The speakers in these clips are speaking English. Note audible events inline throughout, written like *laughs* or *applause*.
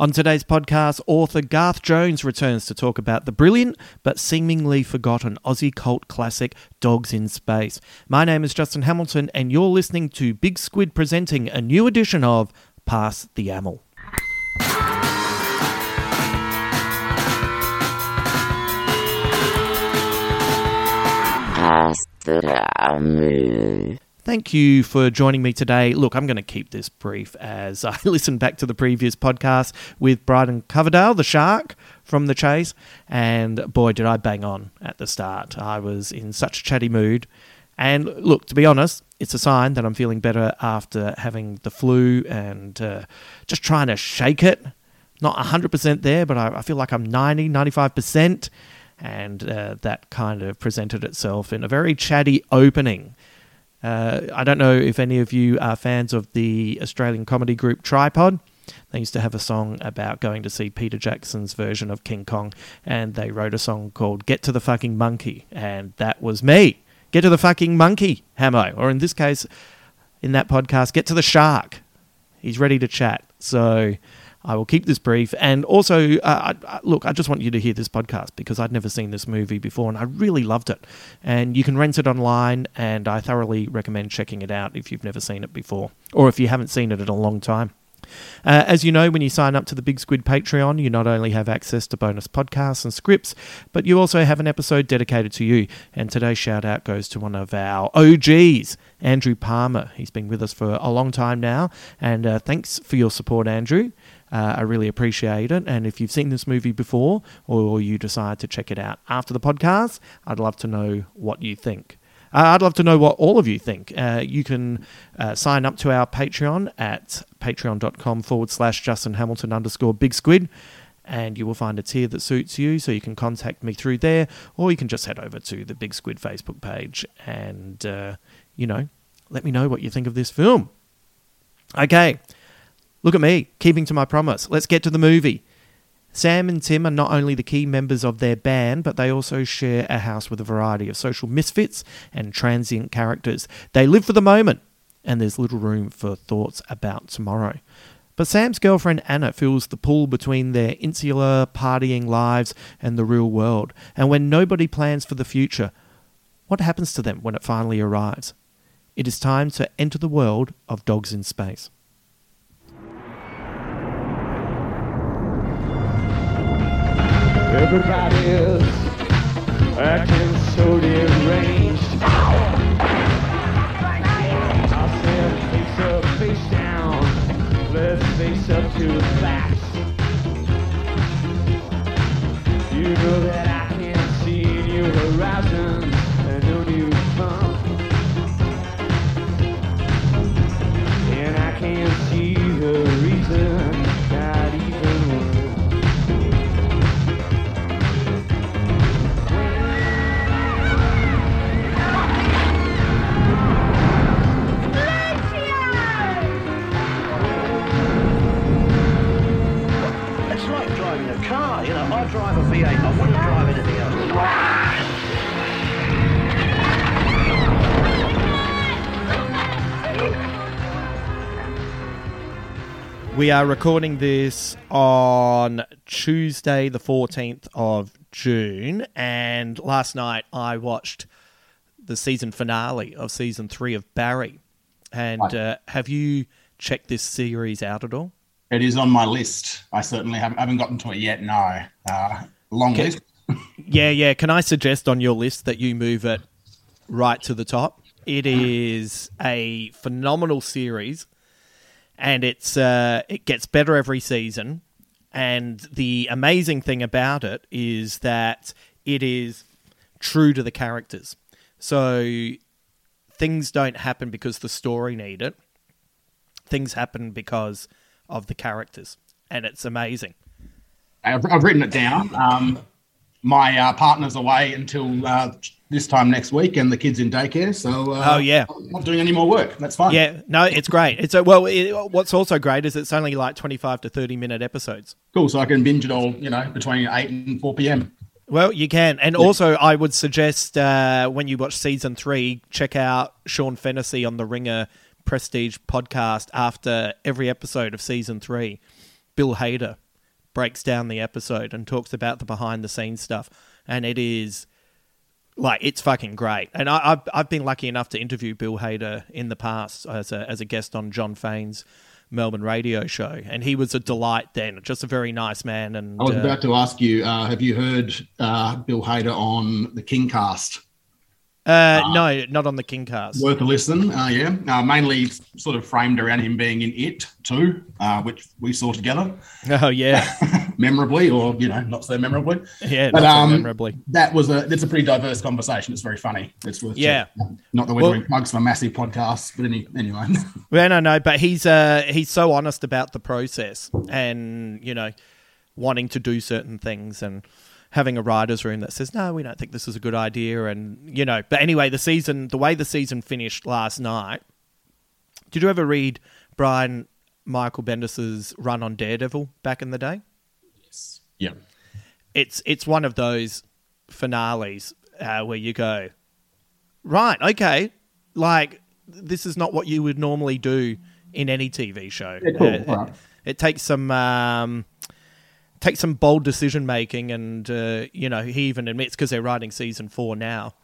On today's podcast, author Garth Jones returns to talk about the brilliant but seemingly forgotten Aussie cult classic Dogs in Space. My name is Justin Hamilton, and you're listening to Big Squid presenting a new edition of Pass the Ammo. Thank you for joining me today. Look, I'm going to keep this brief as I *laughs* listened back to the previous podcast with Brydon Coverdale, the shark from The Chase, and boy, did I bang on at the start. I was in such a chatty mood. And look, to be honest, it's a sign that I'm feeling better after having the flu and uh, just trying to shake it. Not 100% there, but I, I feel like I'm 90, 95%. And uh, that kind of presented itself in a very chatty opening. Uh, I don't know if any of you are fans of the Australian comedy group Tripod. They used to have a song about going to see Peter Jackson's version of King Kong, and they wrote a song called Get to the Fucking Monkey, and that was me. Get to the fucking monkey, Hamo. Or in this case, in that podcast, get to the shark. He's ready to chat. So I will keep this brief. And also, uh, I, look, I just want you to hear this podcast because I'd never seen this movie before and I really loved it. And you can rent it online, and I thoroughly recommend checking it out if you've never seen it before or if you haven't seen it in a long time. Uh, as you know, when you sign up to the Big Squid Patreon, you not only have access to bonus podcasts and scripts, but you also have an episode dedicated to you. And today's shout out goes to one of our OGs, Andrew Palmer. He's been with us for a long time now. And uh, thanks for your support, Andrew. Uh, I really appreciate it. And if you've seen this movie before or you decide to check it out after the podcast, I'd love to know what you think. Uh, I'd love to know what all of you think. Uh, you can uh, sign up to our Patreon at patreon.com forward slash Justin Hamilton underscore Big Squid, and you will find a tier that suits you. So you can contact me through there, or you can just head over to the Big Squid Facebook page and, uh, you know, let me know what you think of this film. Okay, look at me, keeping to my promise. Let's get to the movie. Sam and Tim are not only the key members of their band, but they also share a house with a variety of social misfits and transient characters. They live for the moment, and there's little room for thoughts about tomorrow. But Sam's girlfriend Anna feels the pull between their insular, partying lives and the real world. And when nobody plans for the future, what happens to them when it finally arrives? It is time to enter the world of dogs in space. Everybody's acting so deranged. I said face up, face down. Let's face up to the facts. You know that I can't see new horizons I'll drive a V8. I wouldn't drive anything else. We are recording this on Tuesday, the 14th of June. And last night I watched the season finale of season three of Barry. And uh, have you checked this series out at all? It is on my list. I certainly haven't, haven't gotten to it yet. No, uh, long Okay. list. *laughs* Yeah, yeah. Can I suggest on your list that you move it right to the top? It is a phenomenal series, and it's uh, it gets better every season. And the amazing thing about it is that it is true to the characters. So things don't happen because the story need it. Things happen because of the characters, and it's amazing. I've, I've written it down. Um, my uh, partner's away until uh, this time next week, and the kids in daycare. So, uh, Oh, yeah. I'm not doing any more work. That's fine. Yeah, no, it's great. It's a, well. It, what's also great is it's only like twenty-five to thirty minute episodes. cool. So I can binge it all. You know, between eight and four p.m. Well, you can, and also I would suggest uh, when you watch season three, check out Sean Fennessey on the Ringer Prestige podcast after every episode of season three. Bill Hader breaks down the episode and talks about the behind the scenes stuff, and it is like it's fucking great. And I, I've I've been lucky enough to interview Bill Hader in the past as a as a guest on Jon Faine's Melbourne radio show, and he was a delight then. Just a very nice man, and I was uh, about to ask you: uh, Have you heard uh, Bill Hader on the Kingcast? Uh, no, not on the Kingcast. Worth a listen. Uh, yeah, uh, mainly sort of framed around him being in it too, uh, which we saw together *laughs* Oh yeah, *laughs* memorably, or you know, not so memorably. yeah, But not so um, memorably. that was a that's a pretty diverse conversation. It's very funny. It's worth Yeah. checking. Not that we're Well- doing plugs for massive podcasts, but any, anyway. *laughs* Well, no, no, but he's uh he's so honest about the process, and you know, wanting to do certain things and having a writers' room that says no, we don't think this is a good idea, and you know. But anyway, the season, the way the season finished last night. Did you ever read Brian Michael Bendis's run on Daredevil back in the day? Yes. Yeah. it's it's one of those finales uh, where you go, right, okay, like this is not what you would normally do in any TV show. Yeah, cool. Uh, All right. it, it takes some um, takes some bold decision making, and uh, you know he even admits because they're writing season four now.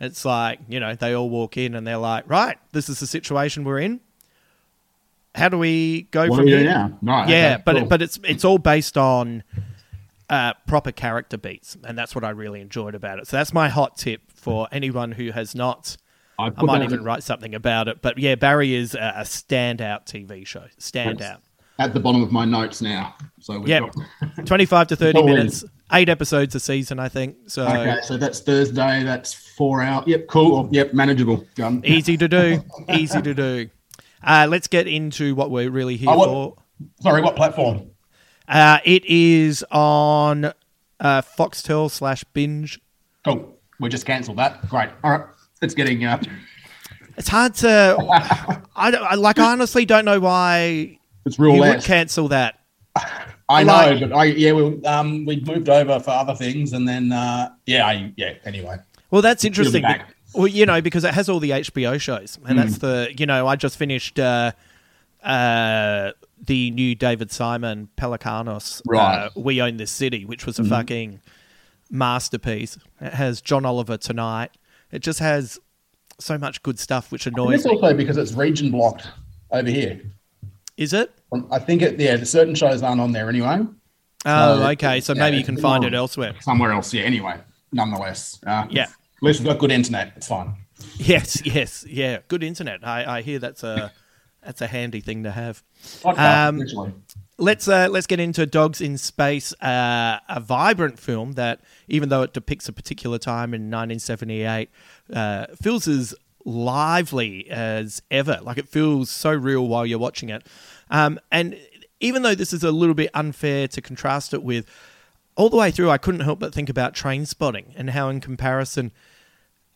It's like you know they all walk in and they're like, right, this is the situation we're in. How do we go What from here? now? Right, Yeah, okay, but cool. but it's it's all based on uh, proper character beats, and that's what I really enjoyed about it. So that's my hot tip for anyone who has not. I I might even write something about it, but yeah, Barry is a, a standout TV show. Standout. At the bottom of my notes now. So we've Yep, got, twenty-five to thirty minutes, eight episodes a season, I think. So okay, so that's Thursday. That's four hours. Yep, cool. Yep, manageable. Done. easy to do, easy to do. Uh, let's get into what we're really here Oh, what- for. Sorry, what platform? Uh, it is on uh, Foxtel slash Binge. Cool. We just cancelled that. Great. All right. It's getting. Uh, It's hard to. I, I like. I honestly don't know why it's real you less. would cancel that. I know, like- but I yeah, we um we moved over for other things, and then uh yeah, I, yeah. Anyway, Well, that's interesting. be- Well, you know, because it has all the HBO shows, and Mm. that's the. You know, I just finished uh, uh, the new David Simon Pelecanos. Right. Uh, we own this city, which was a Mhm. fucking masterpiece. It has John Oliver tonight. It just has so much good stuff, which and annoys it's me. also because it's region blocked over here. Is it? Um, I think it. Yeah, certain shows aren't on there anyway. Oh, So, okay. So yeah, maybe you can find it elsewhere. somewhere else. Yeah. Anyway, nonetheless. Uh, Yeah. At least we've got good internet. It's fine. *laughs* Yes, yes, yeah. Good internet. I, I hear that's a that's a handy thing to have. Um, let's uh, let's get into Dogs in Space, uh, a vibrant film that, even though it depicts a particular time in 1978, uh, feels as lively as ever. Like it feels so real while you're watching it. Um, and even though this is a little bit unfair to contrast it with, all the way through, I couldn't help but think about Train Spotting and how, in comparison,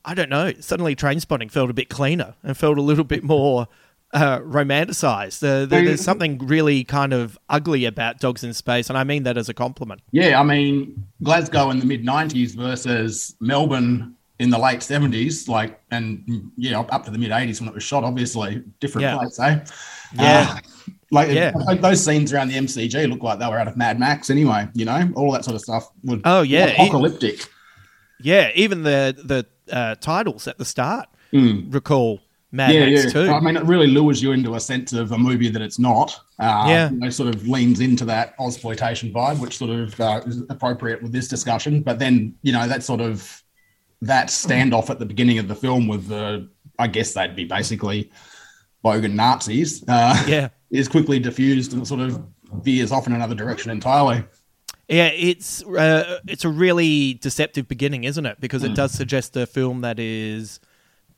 I don't know. Suddenly, Train Spotting felt a bit cleaner and felt a little bit more uh, romanticized. Uh, there, there's something really kind of ugly about Dogs in Space, and I mean that as a compliment. Yeah, I mean Glasgow in the mid '90s versus Melbourne in the late '70s, like, and you know, up to the mid '80s when it was shot. Obviously, different Yeah. place, eh? Yeah. Uh, like Yeah. those scenes around the MCG look like they were out of Mad Max anyway. You know, all that sort of stuff. Would Oh, yeah. apocalyptic. Yeah, even the the uh, titles at the start recall Mad yeah, Max yeah. too. I mean, it really lures you into a sense of a movie that it's not. Uh, Yeah. you know, sort of leans into that exploitation vibe, which sort of uh, is appropriate with this discussion. But then, you know, that sort of that standoff at the beginning of the film with the, I guess they'd be basically bogan Nazis. Uh, Yeah. *laughs* is quickly diffused and sort of veers off in another direction entirely. Yeah, it's uh, it's a really deceptive beginning, isn't it? Because it does suggest a film that is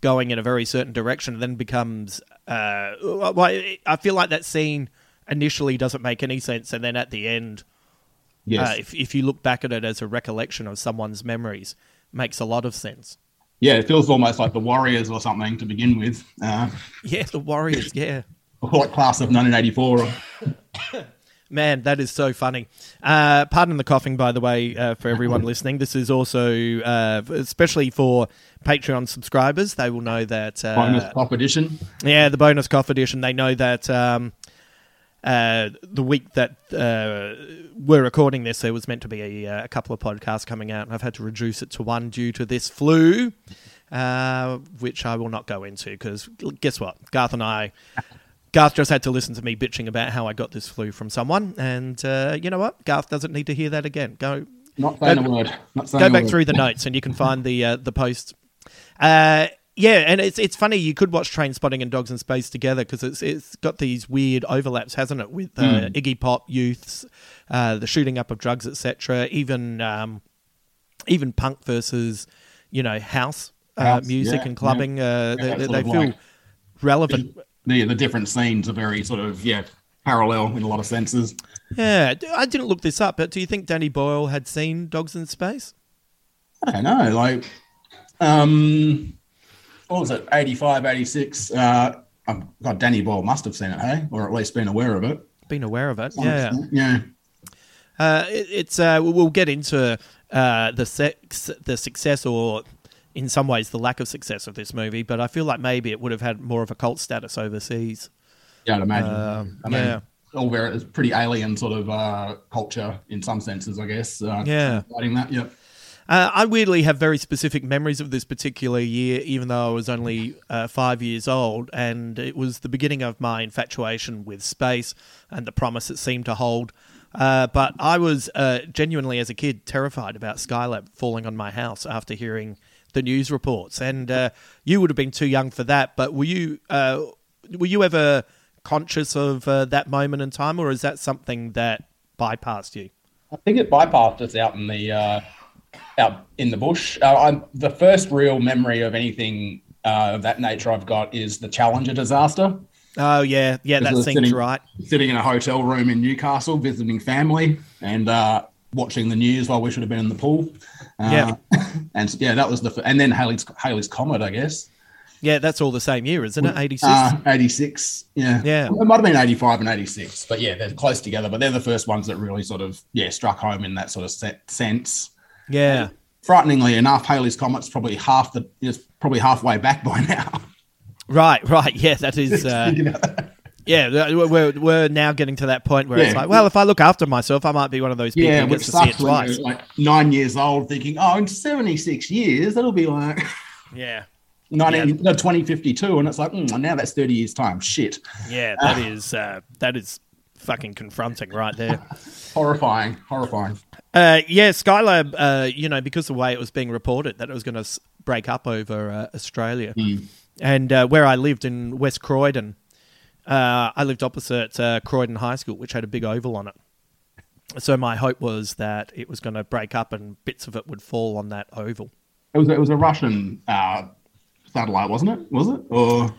going in a very certain direction, and then becomes. Uh, well, I feel like that scene initially doesn't make any sense, and then at the end, Yes. uh, if if you look back at it as a recollection of someone's memories, makes a lot of sense. yeah, it feels almost like the Warriors or something to begin with. Uh, *laughs* Yeah, the Warriors. Yeah. *laughs* like class of 1984. *laughs* Man, that is so funny. Uh, pardon the coughing, by the way, uh, for everyone listening. This is also, uh, especially for Patreon subscribers, they will know that. Uh, Bonus top edition. Yeah, the bonus cough edition. They know that um, uh, the week that uh, we're recording this, there was meant to be a, a couple of podcasts coming out, and I've had to reduce it to one due to this flu, uh, which I will not go into because guess what? Garth and I. *laughs* Garth just had to listen to me bitching about how I got this flu from someone, and uh, you know what? Garth doesn't need to hear that again. Go, Not saying Go- a word. Not saying go back word. through the notes and you can find the uh, the post. Yeah, and it's it's funny you could watch Train Spotting and Dogs in Space together because it's it's got these weird overlaps, hasn't it? With uh, Hmm. Iggy Pop, youths, uh, the shooting up of drugs, etc. Even um, even punk versus you know house, uh, House, music yeah, and clubbing. Uh, Yeah, they, that they feel like- relevant. the the different scenes are very sort of yeah parallel in a lot of senses. Yeah, I didn't look this up, but do you think Danny Boyle had seen Dogs in Space? I don't know, like um, what was it, 85, 86? Uh, um, God, Danny Boyle must have seen it, hey, or at least been aware of it. Been aware of it? Yeah. yeah. Uh, it, it's uh, we'll get into uh, the sex, the success, or in some ways the lack of success of this movie. But I feel like maybe it would have had more of a cult status overseas. Yeah, I'd imagine. Um, I mean, yeah. all very it's pretty alien sort of uh, culture in some senses, I guess. Uh, Yeah. writing that. Yep. Uh, I weirdly have very specific memories of this particular year, even though I was only uh, five years old, and it was the beginning of my infatuation with space and the promise it seemed to hold. Uh, but I was uh, genuinely, as a kid, terrified about Skylab falling on my house after hearing the news reports. And uh, you would have been too young for that, but were you? Uh, were you ever conscious of that moment in time, or is that something that bypassed you? I think it bypassed us out in the out in the bush. Uh, I'm, the first real memory of anything uh, of that nature I've got is the Challenger disaster. Oh yeah, yeah, that seems sitting, right. Sitting in a hotel room in Newcastle, visiting family, and uh, watching the news while we should have been in the pool. Uh, *laughs* and yeah, that was the f- and then Halley's Halley's Comet, I guess. Yeah, that's all the same year, isn't it? Eighty six. Uh, 86. Yeah. Yeah. It might have been 85 and 86, but yeah, they're close together. But they're the first ones that really sort of, yeah, struck home in that sort of set, sense. Yeah. Frighteningly enough, Halley's Comet's probably half the, is probably halfway back by now. Right, right. Yeah, that is. *laughs* Uh, yeah, we're we're now getting to that point where it's like, well, if I look after myself, I might be one of those people yeah, who gets to see it twice. like nine years old thinking, oh, in 76 years, that'll be like *laughs* Yeah, 19, no, 2052. And it's like, mm, now that's 30 years' time. Shit. yeah. That *laughs* is uh, that is fucking confronting right there. *laughs* Horrifying. Horrifying. Uh, yeah, Skylab. Uh, you know, because the way it was being reported that it was going to s- break up over uh, Australia, and uh, where I lived in West Croydon, uh, I lived opposite uh, Croydon High School, which had a big oval on it. So my hope was that it was going to break up and bits of it would fall on that oval. It was, it was a Russian uh, satellite, wasn't it? Was it? Or.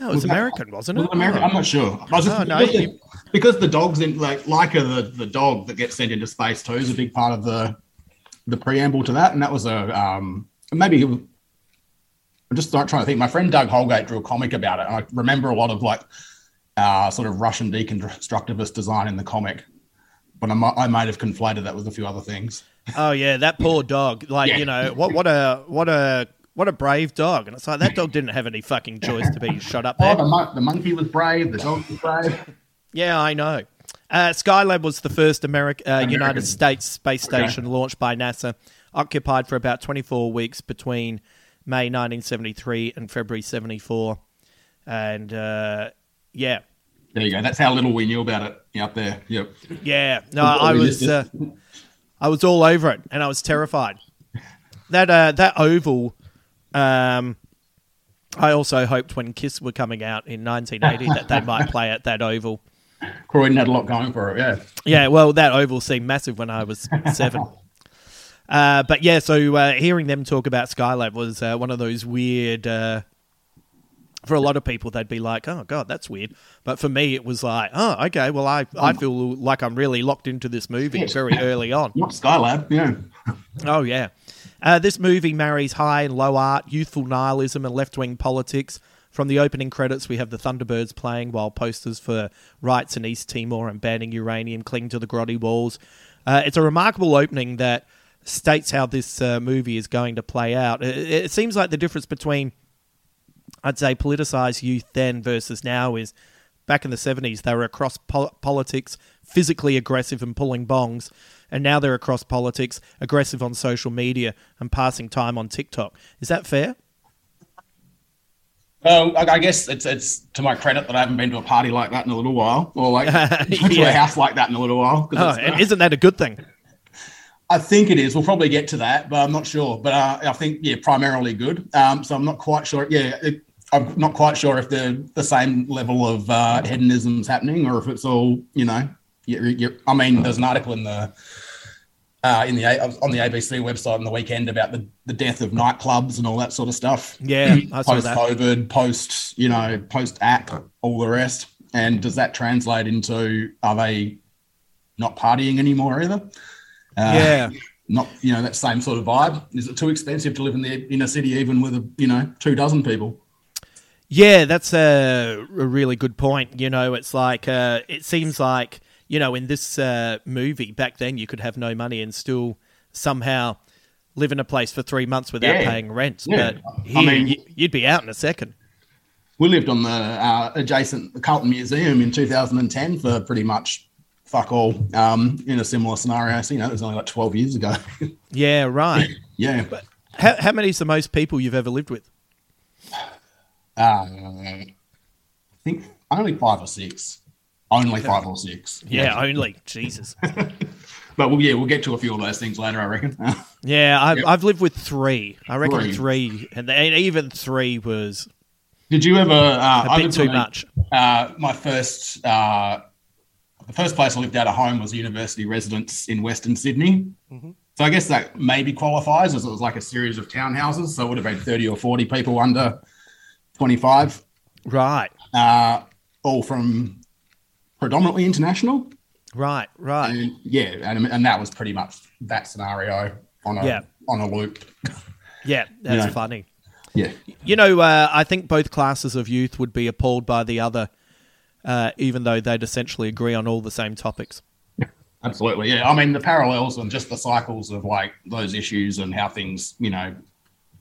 No, it was American, wasn't it? Was it American? I'm not sure. Just, Oh, no, because, you- the, because the dogs in like Laika, the, the dog that gets sent into space too, is a big part of the the preamble to that, and that was a um maybe was, I'm just not trying to think. My friend Doug Holgate drew a comic about it, and I remember a lot of like uh, sort of Russian deconstructivist design in the comic, but I might, I might have conflated that with a few other things. Oh yeah, that poor dog. Like Yeah. you know what? What a what a what a brave dog. And it's like that dog didn't have any fucking choice to be shot up Oh, there. the, mon- the monkey was brave. The dog was brave. Yeah, I know. Uh, Skylab was the first Ameri- uh, United States space Okay. station launched by NASA, occupied for about 24 weeks between May 1973 and February 74. And uh, yeah, There you go. That's how little we knew about it out there. Yep. yeah. No, I was uh, I was all over it, and I was terrified. That uh, that oval. Um, I also hoped when Kiss were coming out in 1980 that they might play at that oval. Croydon had a lot going for it. Yeah. Yeah, well, that oval seemed massive when I was seven. *laughs* uh, but yeah, so uh, hearing them talk about Skylab was uh, one of those weird. Uh, for a lot of people, they'd be like, "Oh God, that's weird," but for me, it was like, "Oh, okay. Well, I I feel like I'm really locked into this movie very early on." Not Skylab. Yeah. Oh yeah. Uh, this movie marries high and low art, youthful nihilism, and left wing politics. From the opening credits, we have the Thunderbirds playing while posters for rights in East Timor and banning uranium cling to the grotty walls. Uh, it's a remarkable opening that states how this uh, movie is going to play out. It, it seems like the difference between, I'd say, politicized youth then versus now is back in the 70s, they were across pol- politics, physically aggressive and pulling bongs. And now they're across politics, aggressive on social media and passing time on TikTok. Is that fair? Well, I guess it's it's to my credit that I haven't been to a party like that in a little while, or like *laughs* to a house like that in a little while. Oh, and isn't that a good thing? I think it is. We'll probably get to that, but I'm not sure. But uh, I think yeah, primarily good. Um, so I'm not quite sure. Yeah, it, I'm not quite sure if the the same level of uh, hedonism's happening or if it's all you know. you you I mean, there's an article in the uh, in the on the ABC website on the weekend about the, the death of nightclubs and all that sort of stuff. Yeah, post. COVID, post you know, post app, all the rest. And does that translate into are they not partying anymore either? Uh, Yeah. Not you know that same sort of vibe. Is it too expensive to live in the inner city even with a you know two dozen people? Yeah, that's a, a really good point. You know, it's like uh, it seems like you know in this uh, movie back then you could have no money and still somehow live in a place for three months without Yeah. paying rent. Yeah. But I mean- you- you'd be out in a second. We lived on the uh, adjacent Carlton Museum in 2010 for pretty much fuck all um, in a similar scenario. So, you know, it was only like 12 years ago. *laughs* Yeah, right. yeah. how, how many is the most people you've ever lived with? Uh, I think only five or six. Only five or six. Yeah, only Jesus. *laughs* But we'll, yeah, we'll get to a few of those things later, I reckon. *laughs* Yeah, I've, Yep. I've lived with three. I reckon Three. three, and they, even three was Did you ever? Uh, a I bit too on much. Uh, my first, uh, the first place I lived out of home was a university residence in Western Sydney. Mm-hmm. So I guess that maybe qualifies as it was like a series of townhouses. So it would have been 30 or 40 people under 25, Right, uh, all from predominantly international. right, right. And yeah, and, and that was pretty much that scenario on a Yeah. on a loop. Yeah, *laughs* that's Yeah. funny. Yeah. You know, uh, I think both classes of youth would be appalled by the other, uh, even though they'd essentially agree on all the same topics. *laughs* Absolutely, yeah. I mean, the parallels and just the cycles of like those issues and how things, you know,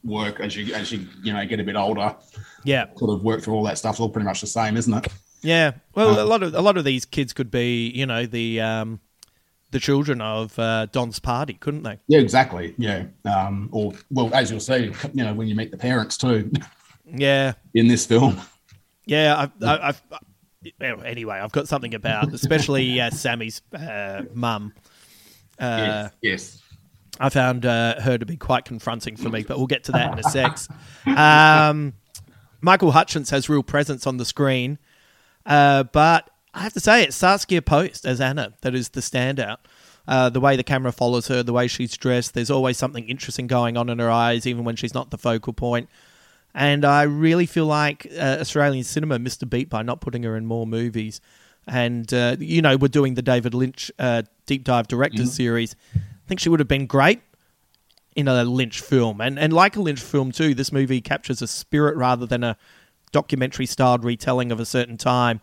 work as you as you you know get a bit older. Yeah, Sort of work through all that stuff. All pretty much the same, isn't it? Yeah. Well, a lot of a lot of these kids could be, you know, the um, the children of uh, Don's party, couldn't they? Yeah, exactly. Yeah. Um, or well, as you'll see, you know, when you meet the parents too Yeah, in this film. yeah. I've, I- I've, anyway, I've got something about, especially uh, Sammy's uh, mum. Uh, yes. Yes. I found uh, her to be quite confronting for me, but we'll get to that in a sec. Um, Michael Hutchence has real presence on the screen, uh, but I have to say it's Saskia Post as Anna that is the standout. Uh, the way the camera follows her, the way she's dressed, there's always something interesting going on in her eyes, even when she's not the focal point. And I really feel like uh, Australian cinema missed a beat by not putting her in more movies. And, uh, you know, we're doing the David Lynch uh, Deep Dive Directors series. I think she would have been great in a Lynch film, and and like a Lynch film too, this movie captures a spirit rather than a documentary styled retelling of a certain time.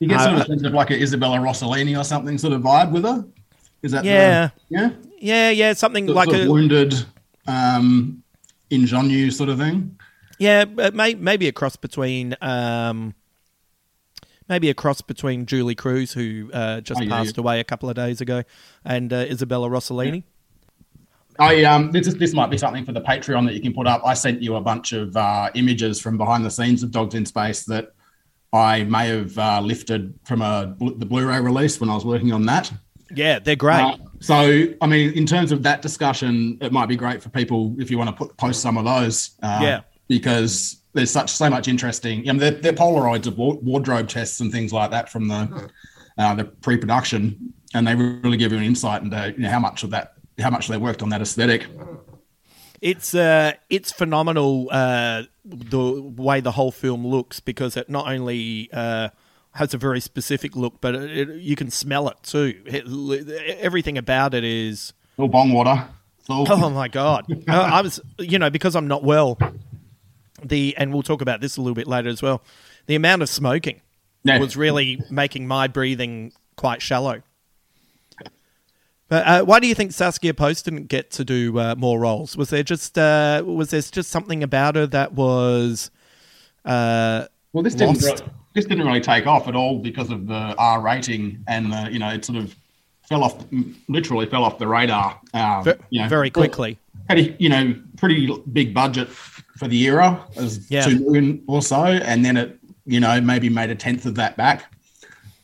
You get sort Uh, of sense of like an Isabella Rossellini or something sort of vibe with her. Is that the- Yeah. yeah, Yeah, yeah, something Sort like of a wounded um, ingenue sort of thing. yeah, but may, maybe a cross between um, maybe a cross between Julee Cruise, who uh, just Oh, yeah, passed yeah. away a couple of days ago, and uh, Isabella Rossellini. I um this is, this might be something for the Patreon that you can put up. I sent you a bunch of uh, images from behind the scenes of Dogs in Space that I may have uh, lifted from a the Blu-ray release when I was working on that. Yeah, they're great. Uh, so, I mean, in terms of that discussion, it might be great for people if you want to put post some of those. Uh, Yeah. Because there's such so much interesting. I mean, they're, they're Polaroids of wardrobe tests and things like that from the uh, the pre-production, and they really give you an insight into you know, how much of that, how much they worked on that aesthetic. It's uh, it's phenomenal uh, the way the whole film looks because it not only uh, has a very specific look, but it, it, you can smell it too. It, everything about it is. All bong water. All- Oh my god! Uh, I was, you know, because I'm not well. The and we'll talk about this a little bit later as well. The amount of smoking was really making my breathing quite shallow. But uh, why do you think Saskia Post didn't get to do uh, more roles? Was there just uh, was there just something about her that was uh, Well, this didn't lost? re- this didn't really take off at all because of the R rating and the you know it sort of fell off literally fell off the radar. Um, Ve- you know, very quickly. Had a you know pretty big budget for the era, as Yeah. two million or so, and then it you know maybe made a tenth of that back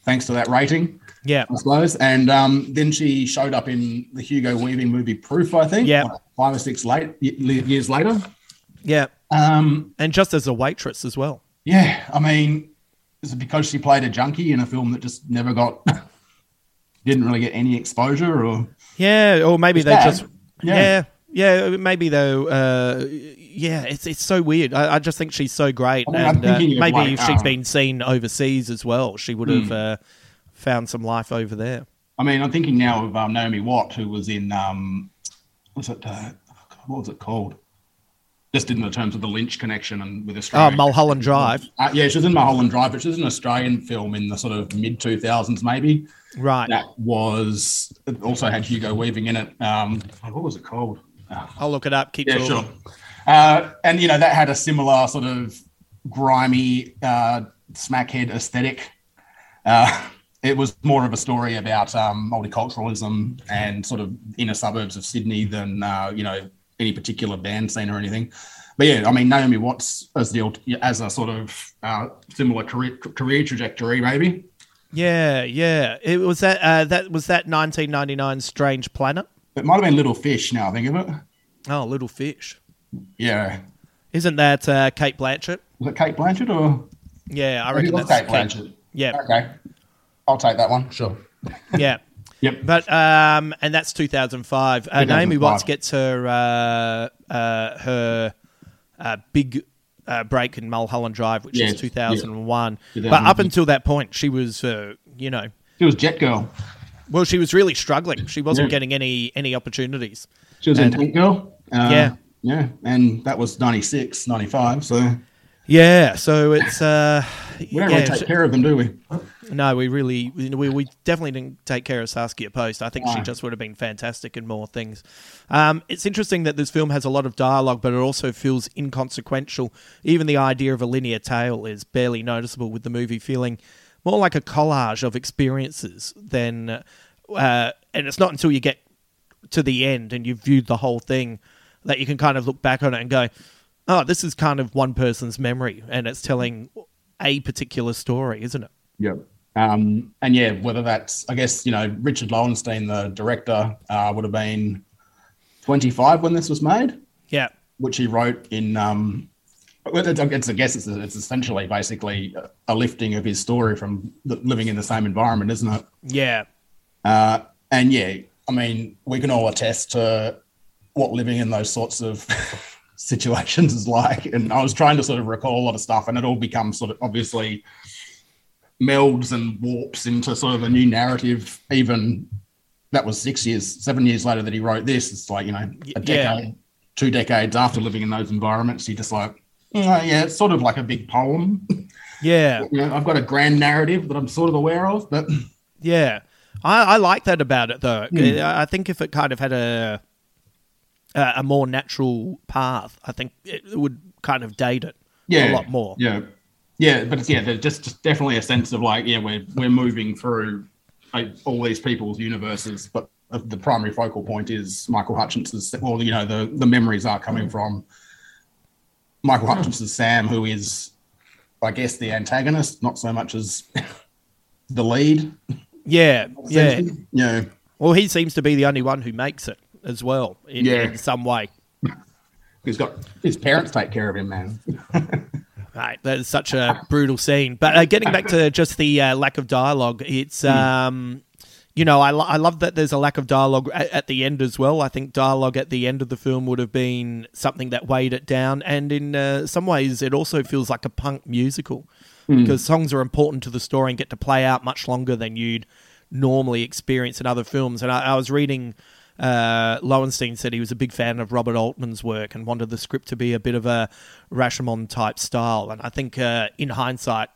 thanks to that rating. Yeah, I suppose. And um, then she showed up in the Hugo Weaving movie Proof, I think. Yeah. like five or six late years later. yeah, Um, and just as a waitress as well. Yeah, I mean, is it because she played a junkie in a film that just never got, *laughs* didn't really get any exposure, or Yeah, or maybe they bad. just Yeah. yeah. yeah, maybe though. Uh, yeah, it's it's so weird. I, I just think she's so great, I mean, and uh, maybe like, if she'd um, been seen overseas as well, she would have uh, found some life over there. I mean, I'm thinking now of um, Naomi Watt, who was in, um, was it, uh, what was it called? Just in the terms of the Lynch connection and with Oh, Australia. Mulholland Drive, Uh, yeah, she was in Mulholland Drive, which was an Australian film in the sort of mid 2000s, maybe. right? That was also had Hugo Weaving in it. Um, what was it called? I'll look it up. Keep Yeah, talking. sure. Uh, and you know that had a similar sort of grimy uh, smackhead aesthetic. Uh, it was more of a story about um, multiculturalism and sort of inner suburbs of Sydney than uh, you know any particular band scene or anything. But yeah, I mean Naomi Watts as the as a sort of uh, similar career career trajectory, maybe. Yeah, yeah. It was that. Uh, that was that 1999 Strange Planet. It might have been Little Fish. Now I think of it. Oh, Little Fish. Yeah, Isn't that uh, Cate Blanchett? was it Cate Blanchett or? Yeah, I reckon that's Cate Blanchett. Yeah, Okay, I'll take that one. Sure. *laughs* yeah. Yep. But um, and that's 2005. Uh, Naomi 2005. Watts gets her uh, uh, her uh, big uh, break in Mulholland Drive, which Yes, is 2001. yeah. But up until that point, she was, uh, you know, She was Jet Girl. well, she was really struggling. She wasn't Yeah. getting any any opportunities. She was And- in Tank Girl. Uh, Yeah. Yeah. And that was 96, 95. So Yeah, so it's uh, we don't yeah, really take she- care of them, do we? No, we really, we, we definitely didn't take care of Saskia Post. I think she just would have been fantastic in more things. Um, it's interesting that this film has a lot of dialogue, but it also feels inconsequential. Even the idea of a linear tale is barely noticeable, with the movie feeling more like a collage of experiences than. Uh, and it's not until you get to the end and you've viewed the whole thing that you can kind of look back on it and go, oh, this is kind of one person's memory and it's telling a particular story, isn't it? Yep. Um, and yeah, whether that's, I guess, you know, Richard Lowenstein, the director, uh, would have been 25 when this was made, Yeah. which he wrote in. Um, it's, it's- I guess it's, it's essentially basically a lifting of his story from living in the same environment, isn't it? Yeah. Uh, and yeah, I mean, we can all attest to what living in those sorts of *laughs* situations is like. And I was trying to sort of recall a lot of stuff, and it all becomes sort of obviously melds and warps into sort of a new narrative. Even that was six years, seven years later that he wrote this. It's like you know a yeah. decade two decades after living in those environments, you're just like, "Mm, yeah, it's sort of like a big poem. *laughs* Yeah, *laughs* you know, I've got a grand narrative that I'm sort of aware of, but *clears throat* yeah. I, I like that about it though. Hmm. I think if it kind of had a a a more natural path, I think it would kind of date it yeah, a lot more. Yeah, yeah, but it's, yeah, there's just, just definitely a sense of like, yeah, we're we're moving through like, all these people's universes, but the- the primary focal point is Michael Hutchence's. Well, you know, the the memories are coming mm. from Michael Hutchence's Sam, who is, I guess, the antagonist, not so much as *laughs* the lead. Yeah, yeah. yeah. Well, he seems to be the only one who makes it as well in, Yeah. in some way. *laughs* He's got his parents take care of him, man. *laughs* Right, that is such a brutal scene. But uh, getting back to just the uh, lack of dialogue, it's um, you know, I, lo- I love that there's a lack of dialogue at, at the end as well. I think dialogue at the end of the film would have been something that weighed it down, and in uh, some ways, it also feels like a punk musical because songs are important to the story and get to play out much longer than you'd normally experience in other films. And I, I was reading. Uh, Lowenstein said he was a big fan of Robert Altman's work and wanted the script to be a bit of a Rashomon type style. And I think, uh, in hindsight,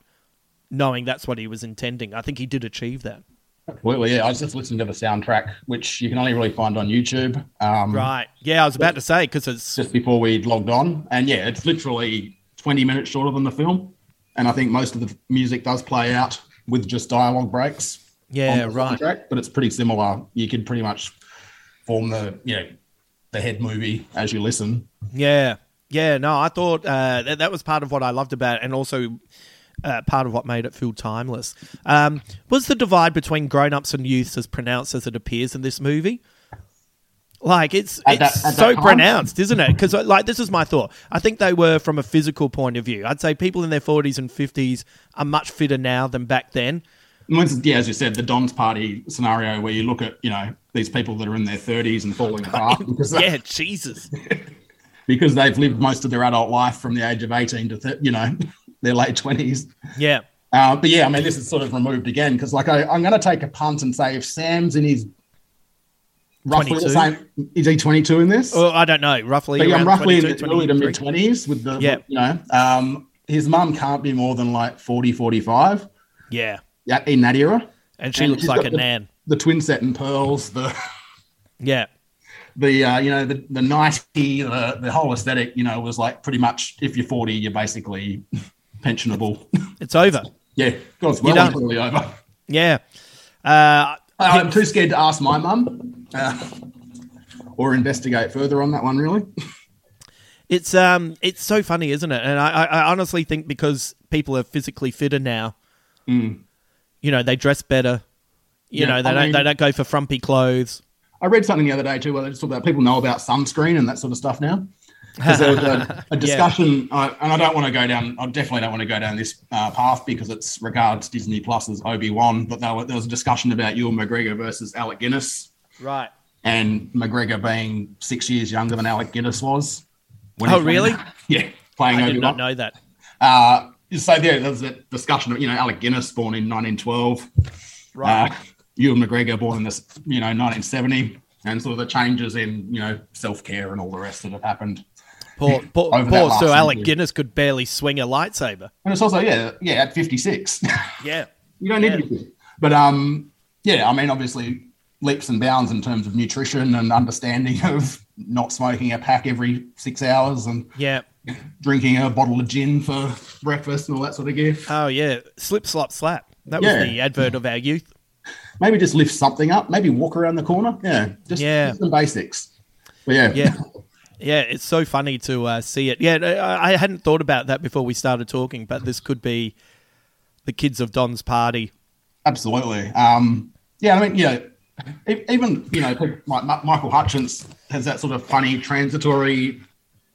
knowing that's what he was intending, I think he did achieve that. Absolutely, yeah. I was just listening to the soundtrack, which you can only really find on YouTube. Um, Right. Yeah, I was about to say because it's just before we logged on. And yeah, it's literally 20 minutes shorter than the film. And I think most of the music does play out with just dialogue breaks. Yeah, right. soundtrack, but it's pretty similar. You could pretty much form the, you know, the head movie as you listen. Yeah, yeah. No, I thought uh, that that was part of what I loved about, it, and also uh, part of what made it feel timeless. Um, was the divide between grown-ups and youths as pronounced as it appears in this movie? Like it's At it's at that so time? pronounced, isn't it? Because like this is my thought. I think they were from a physical point of view. I'd say people in their forties and fifties are much fitter now than back then. Yeah, as you said, the Don's Party scenario where you look at, you know, these people that are in their 30s and falling apart *laughs* because, Yeah, Jesus. *laughs* because they've lived most of their adult life from the age of 18 to, th- you know, *laughs* their late 20s. Yeah, Uh, but yeah, I mean, this is sort of removed again because, like, I, I'm going to take a punt and say if Sam's in his roughly 22? the same, is he 22 in this? well, I don't know. Roughly, but yeah, I'm roughly in the early to mid 20s with the, Yeah. you know, um, his mum can't be more than like 40, 45 Yeah, yeah, in that era. and she And looks like a the- nan. The twin set and pearls, the Yeah. the uh, you know the the nighty, the the whole aesthetic, you know, was like pretty much if you're 40, you're basically *laughs* pensionable. It's over. yeah, God, well and truly over. Yeah. Uh, I'm too scared to ask my mum uh, or investigate further on that one. Really, It's um, it's so funny, isn't it? And I, I I honestly think because people are physically fitter now, you know, they dress better. You. Yeah, know, they I don't mean- they don't go for frumpy clothes. I read something the other day too where they just talked about people know about sunscreen and that sort of stuff now. Because there was a, *laughs* a discussion, uh, and I don't want to go down. I definitely don't want to go down this uh, path because it's regards Disney Plus's Obi Wan. But there, were, there was a discussion about Ewan McGregor versus Alec Guinness, Right. and McGregor being six years younger than Alec Guinness was. Oh, really? *laughs* yeah, playing I Obi did not know that. Uh, so yeah, there was a discussion of you know Alec Guinness born in 1912, Right. uh, Ewan McGregor born in this you know 1970, and sort of the changes in you know self care and all the rest that have happened. Poor, poor, that poor Sir Alec. Guinness could barely swing a lightsaber. And it's also yeah yeah at 56, *laughs* Yeah. you don't need Yeah. to be fit. But um yeah, I mean obviously leaps and bounds in terms of nutrition and understanding *laughs* of not smoking a pack every six hours and Yeah. Drinking a bottle of gin for breakfast and all that sort of gear. Oh yeah. Slip, slop, slap. That was Yeah. the advert of our youth. maybe just lift something up, maybe walk around the corner. Yeah, just, Yeah. some basics. But yeah, Yeah. Yeah, it's so funny to uh, see it. Yeah, I, hadn't thought about that before we started talking, but this could be the kids of Don's party. absolutely. Um, yeah, I mean, yeah, even you know, like Michael Hutchence has that sort of funny transitory,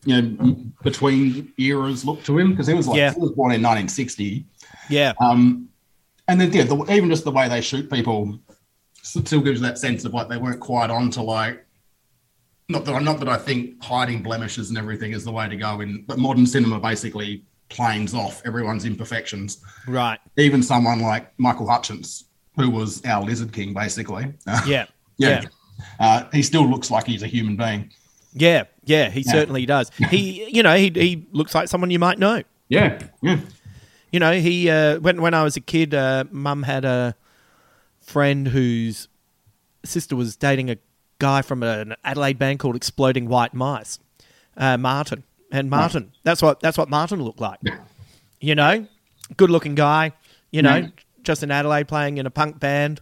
you know, between eras look to him because he was like Yeah. he was born in 1960. Yeah. Um, and then yeah, the, even just the way they shoot people still gives that sense of like they weren't quite on to like. Not that, I not that I think hiding blemishes and everything is the way to go in, but modern cinema basically planes off everyone's imperfections. Right. Even someone like Michael Hutchence, who was our Lizard King, basically. *laughs* uh, Yeah. yeah. Uh, he still looks like he's a human being. Yeah, yeah, he certainly does. He, you know, he he looks like someone you might know. Yeah, yeah. You know, he uh, when when I was a kid, uh, Mum had a friend whose sister was dating a guy from an Adelaide band called Exploding White Mice, uh, Martin. And Martin, that's what that's what Martin looked like. You know, good looking guy. You know, Yeah. just in Adelaide playing in a punk band.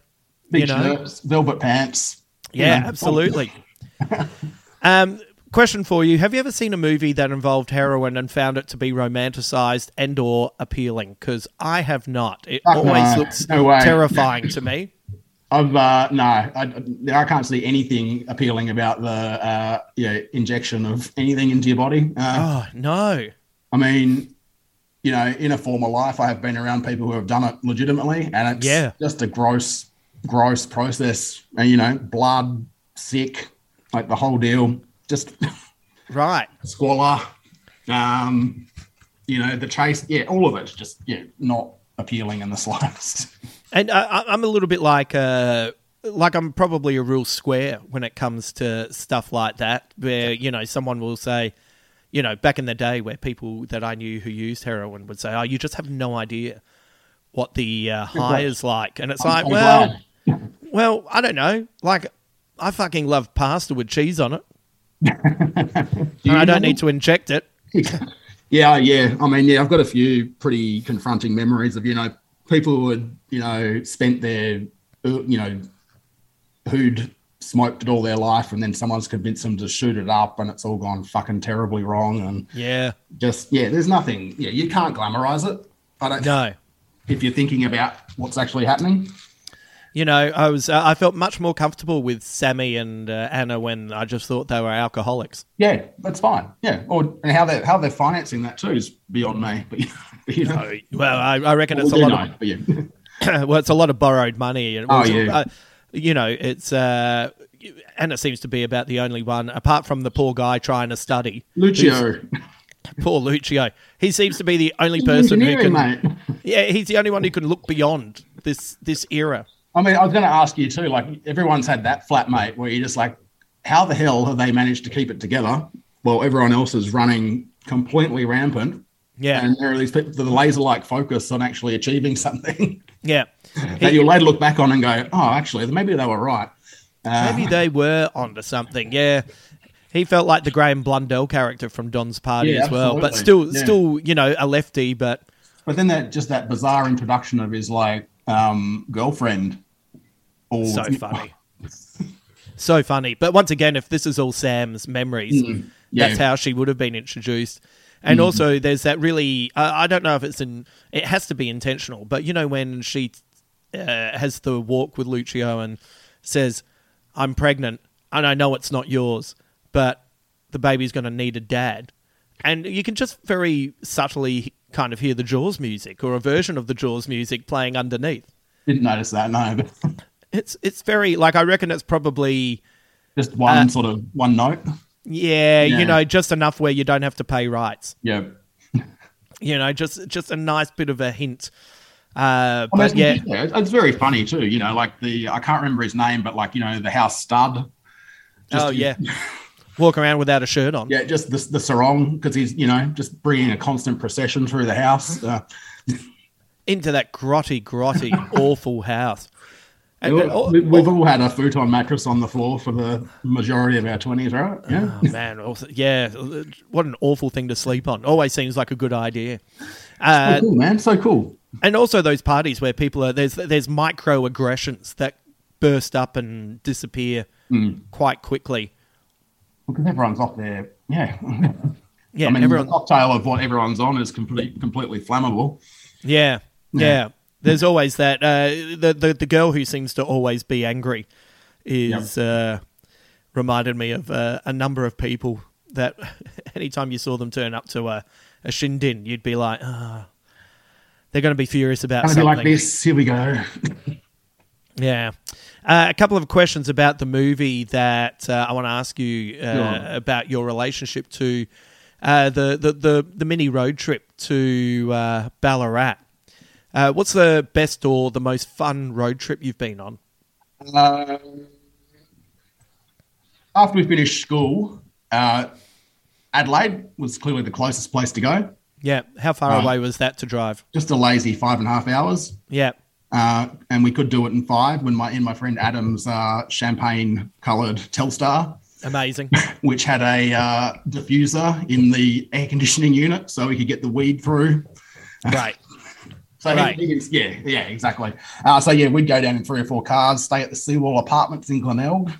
Big you know, shirts, velvet pants. you yeah, know. absolutely. *laughs* um, question for you: Have you ever seen a movie that involved heroin and found it to be romanticized and or appealing? Because I have not. It Fuck always no. looks No terrifying to me. I've uh, no, I, I can't see anything appealing about the uh, you know, injection of anything into your body. Uh, Oh no! I mean, you know, in a former life, I have been around people who have done it legitimately, and it's Yeah. just a gross, gross process. And you know, blood, sick, like the whole deal. Just Right. *laughs* squalor. Um, you know, the chase. Yeah, all of it's just yeah, not appealing in the *laughs* slightest. And I, I'm a little bit like uh, like I'm probably a real square when it comes to stuff like that, where you know someone will say, you know, back in the day where people that I knew who used heroin would say, "Oh, you just have no idea what the uh, high is like," and it's I'm like, well, glad. well, I don't know, like. I fucking love pasta with cheese on it. Do I don't need to inject it. *laughs* Yeah, yeah. I mean, yeah, I've got a few pretty confronting memories of you know people who had you know spent their you know who'd smoked it all their life, and then someone's convinced them to shoot it up, and it's all gone fucking terribly wrong, and Yeah. just yeah, there's nothing. Yeah, you can't glamorize it. I don't. know. If you're thinking about what's actually happening, You know, I was uh, I felt much more comfortable with Sammy and uh, Anna when I just thought they were alcoholics. yeah, that's fine. Yeah, or and how they how they're financing that too is beyond me. But *laughs* you know, Well, I, I reckon it's a lot know, but yeah. *coughs* *coughs* well, it's a lot of borrowed money. Oh, yeah. uh, you know, it's uh, it seems to be about the only one apart from the poor guy trying to study. Lucio. *laughs* Poor Lucio. He seems to be the only person who can. Mate. *laughs* Yeah, he's the only one who can look beyond this this era. I mean, I was going to ask you too. Like, everyone's had that flatmate where you're just like, how the hell have they managed to keep it together while everyone else is running completely rampant? Yeah, And there are these people, the laser-like focus on actually achieving *laughs* something yeah. that you'll later look back on and go, oh, actually, maybe they were right. Uh, Maybe they were onto something. Yeah. He felt like the Graeme Blundell character from Don's Party Yeah, as well, but still, Yeah. still, you know, a lefty. But But then that just that bizarre introduction of his like um, girlfriend. All, so funny, so funny. But once again, if this is all Sam's memories, Mm, yeah. that's how she would have been introduced. And Mhm. also, there's that really, I I don't know if it's in, it has to be intentional, but you know, when she uh, has the walk with Lucio and says, I'm pregnant and I know it's not yours, but the baby's going to need a dad. And you can just very subtly kind of hear the Jaws music or a version of the Jaws music playing underneath. Didn't notice that. No, *laughs* It's it's very like I reckon it's probably just one Uh, sort of one note. yeah, Yeah. you know just enough where you don't have to pay rights. Yeah. *laughs* You know, just just a nice bit of a hint. Uh, I mean, but yeah, it's, it's very funny too. You know, like the I can't remember his name, but like you know the house stud. oh yeah, *laughs* walk around without a shirt on. Yeah, just the the sarong because he's you know just bringing a constant procession through the house. Uh, *laughs* into that grotty, grotty, awful house. And- we- and all- we've had a futon mattress on the floor for the majority of our twenties, right? Yeah. Oh, *laughs* man, yeah, what an awful thing to sleep on. Always seems like a good idea. Uh, so cool, man. So cool. and also those parties where people are there's there's microaggressions that burst up and disappear Mm. quite quickly. Because everyone's off there. Yeah. Yeah, I mean, everyone- the cocktail of what everyone's on is complete, completely flammable. Yeah, yeah. Yeah. There's always that. Uh, the, the the girl who seems to always be angry is uh, reminded me of uh, a number of people that *laughs* anytime you saw them turn up to a, a shindig, you'd be like, ah, they're going to be furious about Gonna be something. like this. Here we go. Yeah. Uh, a couple of questions about the movie that uh, I want to ask you uh, about your relationship to uh, the, the, the, the mini road trip to uh, Ballarat. Uh, what's the best or the most fun road trip you've been on? Uh, after we finished school, Uh, Adelaide was clearly the closest place to go. Yeah. How far Uh, away was that to drive? Just a lazy five and a half hours. Yeah. Uh, and we could do it in five when my in my friend Adam's uh, champagne coloured Telstar, Amazing. *laughs* which had a uh, diffuser in the air conditioning unit, so we could get the weed through. right. So Right. he can- yeah, yeah, exactly. Uh, so yeah, we'd go down in three or four cars, stay at the Seawall Apartments in Glenelg,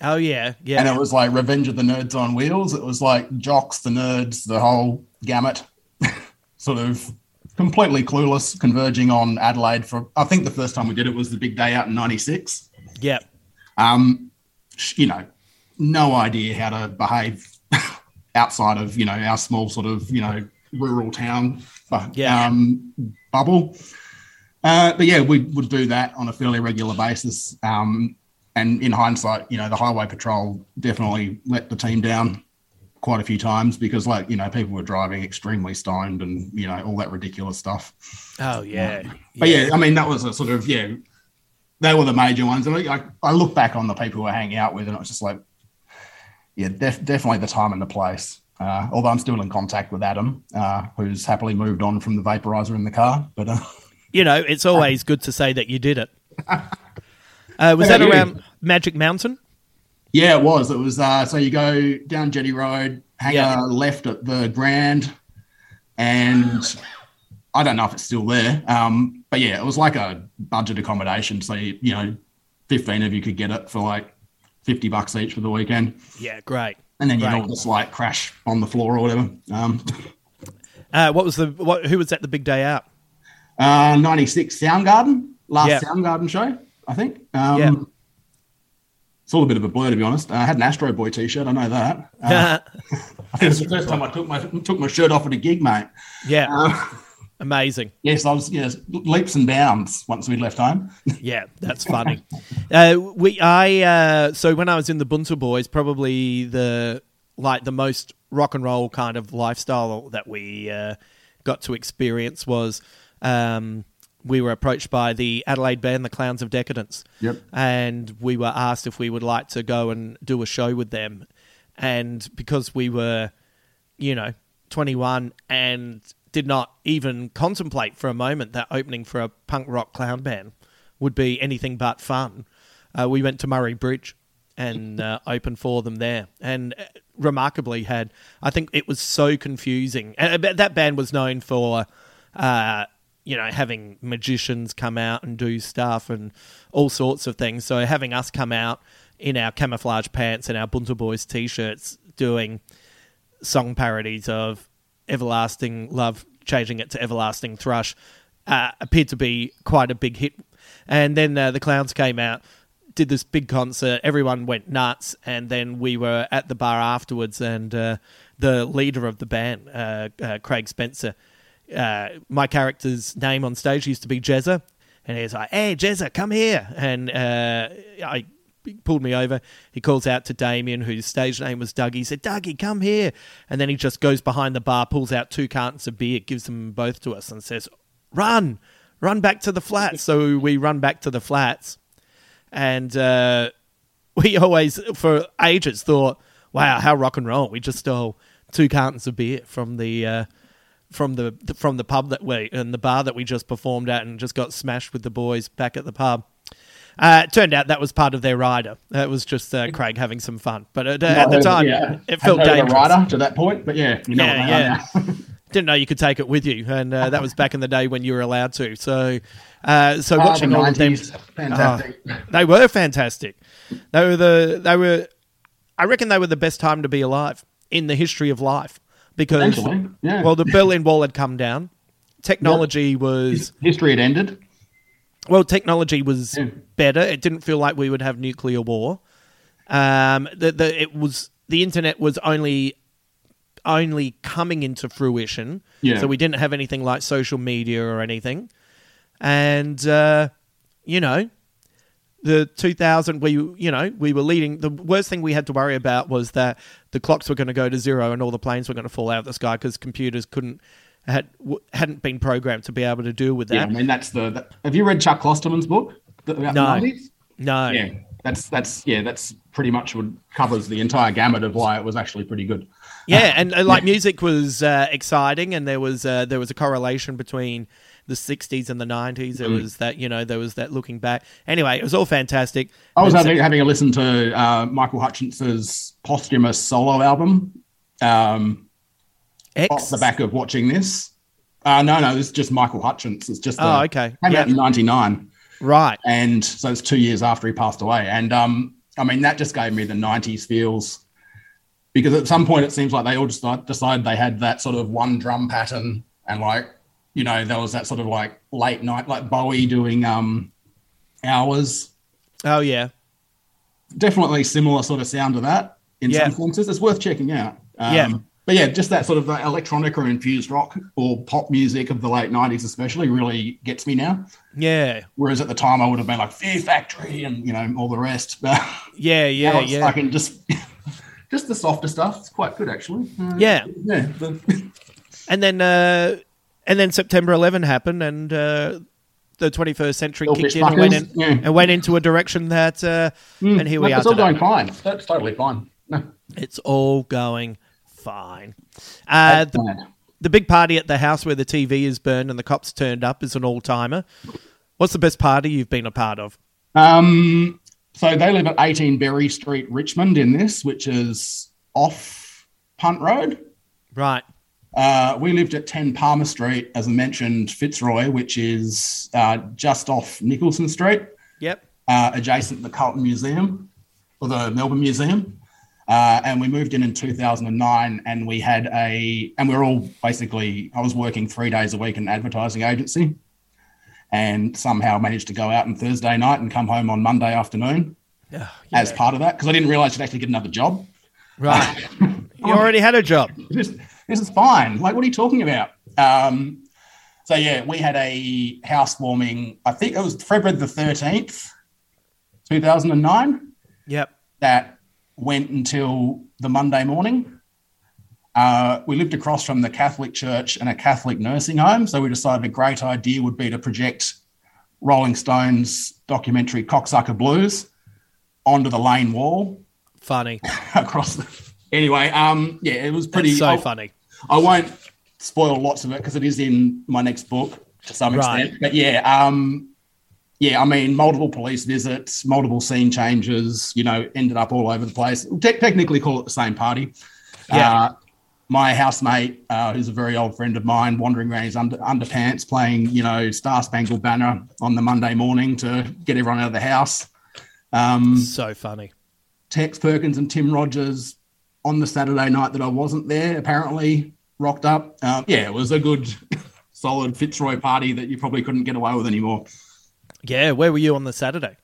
Oh yeah. Yeah. and it was like Revenge of the Nerds on Wheels. It was like jocks, the nerds, the whole gamut, *laughs* sort of completely clueless, converging on Adelaide. For I think the first time we did it was the big day out in '96. yeah. Um, you know, no idea how to behave *laughs* outside of you know our small sort of you know rural town Yeah. um, bubble. Uh, but yeah, we would do that on a fairly regular basis. Um, and in hindsight, you know, the highway patrol definitely let the team down quite a few times because, like, you know, people were driving extremely stoned and you know all that ridiculous stuff. Oh yeah. But yeah, I mean, that was a sort of yeah, they were the major ones. And I, I look back on the people who I hanging out with, and it's just like, yeah, def- definitely the time and the place. Uh, although I'm still in contact with Adam, uh, who's happily moved on from the vaporizer in the car. But uh, You know, it's *laughs* always good to say that you did it. Uh, was that you? around Magic Mountain? yeah, it was. It was. Uh, so you go down Jetty Road, hang Yeah. a left at the Grand, and I don't know if it's still there. Um, but yeah, it was like a budget accommodation. So you, you know, fifteen of you could get it for like fifty bucks each for the weekend. Yeah, great. And then you'd Right. all just like crash on the floor or whatever. Um, *laughs* Uh, what was the what? Who was at the big day out? uh, 96 Soundgarden, last Yeah. Soundgarden show, I think. Um, Yeah. It's all a bit of a blur, to be honest. Uh, I had an Astro Boy t-shirt. I know that. Uh, *laughs* *laughs* I think it's the first time I took my took my shirt off at a gig, mate. yeah, Uh, amazing. yes, I was yes leaps and bounds once we'd left home. *laughs* Yeah, that's funny. uh, we, I, uh, so when I was in the Bunter Boys, probably the like the most rock and roll kind of lifestyle that we uh, got to experience was um, we were approached by the Adelaide band, the Clowns of Decadence. Yep. And we were asked if we would like to go and do a show with them. And because we were, you know, 21 and did not even contemplate for a moment that opening for a punk rock clown band would be anything but fun, uh, we went to Murray Bridge and *laughs* uh, opened for them there. And uh, remarkably, had I think it was so confusing. And uh, that band was known for, uh, you know, having magicians come out and do stuff and all sorts of things. So having us come out in our camouflage pants and our Bunter Boys t-shirts doing song parodies of Everlasting Love, changing it to Everlasting Thrush, uh, appeared to be quite a big hit. And then uh, the Clowns came out, did this big concert, everyone went nuts, and then we were at the bar afterwards, and uh, the leader of the band, uh, uh, Craig Spencer, uh, my character's name on stage used to be Jezza, and he's like, "Hey, Jezza, come here!" And I he pulled me over. He calls out to Damien, whose stage name was Dougie. He said, "Dougie, come here!" And then he just goes behind the bar, pulls out two cartons of beer, gives them both to us, and says, "Run, run back to the flats." so we run back to the flats, and uh, we always, for ages, thought, "Wow, how rock and roll!" We just stole two cartons of beer from the. Uh, from the from the pub that we and the bar that we just performed at and just got smashed with the boys back at the pub. Uh, it turned out that was part of their rider. It was just uh, Craig having some fun, but at, at the time, yeah, it felt of dangerous. a rider to that point, but yeah, you know Yeah, yeah. *laughs* Didn't know you could take it with you, and uh, that was back in the day when you were allowed to. So, uh, so Ah, watching the all of them, Fantastic. Oh, they were fantastic. They were the they were. I reckon they were the best time to be alive in the history of life because yeah. well, the *laughs* Berlin Wall had come down. Technology was History had ended. Well, technology was Yeah. better. It didn't feel like we would have nuclear war. Um, the, the it was the internet was only only coming into fruition. Yeah. So we didn't have anything like social media or anything, and uh, you know, the 2000 we you know we were leading. The worst thing we had to worry about was that the clocks were going to go to zero and all the planes were going to fall out of the sky because computers couldn't had w- hadn't been programmed to be able to deal with Yeah, that. I mean that's the. That, have you read Chuck Klosterman's book about No. the 90s? No. Yeah, that's that's yeah, that's pretty much what covers the entire gamut of why it was actually pretty good. Yeah, *laughs* and uh, like music was uh, exciting, and there was uh, there was a correlation between the '60s and the '90s. There Mm. was that you know there was that looking back. Anyway, it was all fantastic. I was having, having a listen to uh, Michael Hutchence's posthumous solo album um, X. off the back of watching this. Uh, no, no, this is just Michael Hutchence. It's just Oh, uh, okay. Came Yeah. out in '99, right? and so it's two years after he passed away. And um, I mean, that just gave me the '90s feels because at some point it seems like they all just decided they had that sort of one drum pattern, and like you know there was that sort of like late night, like Bowie doing um, hours. Oh yeah, definitely similar sort of sound to that in some senses. It's worth checking out. Um, Yeah. But yeah, just that sort of uh, electronica infused rock or pop music of the late 90s, especially, really gets me now. yeah, Whereas at the time, I would have been like Fear Factory and, you know, all the rest. But *laughs* yeah, yeah, yeah. I can just, *laughs* just the softer stuff. It's quite good, actually. Uh, Yeah. Yeah. *laughs* And then uh, and then September 11 happened, and uh, the 21st century kicked in and went, in yeah. and went into a direction that, uh, and here we are. It's all today. going fine. That's totally fine. No, It's all going fine. Uh, the, the big party at the house where the TV is burned and the cops turned up is an all timer. What's the best party you've been a part of? Um, so they live at 18 Berry Street, Richmond, in this, which is off Punt Road. Right. Uh, we lived at 10 Palmer Street, as I mentioned, Fitzroy, which is uh, just off Nicholson Street, Yep. uh, adjacent to the Carlton Museum or the Melbourne Museum. Uh, and we moved in in 2009 and we had a, and we are all basically, I was working three days a week in an advertising agency and somehow managed to go out on Thursday night and come home on Monday afternoon Oh, as part of that because I didn't realize you'd actually get another job. Right. *laughs* you already had a job. this, this is fine. Like, what are you talking about? Um, so yeah, we had a housewarming. I think it was February the thirteenth, two thousand and nine. Yep. That went until the Monday morning. Uh, we lived across from the Catholic church and a Catholic nursing home, so we decided a great idea would be to project Rolling Stones documentary "Cocksucker Blues" onto the lane wall Funny. *laughs* across the. Anyway, um, yeah, it was pretty That's so I- funny. I won't spoil lots of it because it is in my next book to some Right. extent. But yeah, um, yeah, I mean, multiple police visits, multiple scene changes. You know, ended up all over the place. Te- technically, call it the same party. Yeah. Uh, my housemate, uh, who's a very old friend of mine, wandering around his under, underpants, playing, you know, Star Spangled Banner on the Monday morning to get everyone out of the house. Um, So funny. Tex Perkins and Tim Rogers on the Saturday night that I wasn't there, apparently rocked up. Um, yeah, it was a good, *laughs* solid Fitzroy party that you probably couldn't get away with anymore. Yeah. Where were you on the Saturday?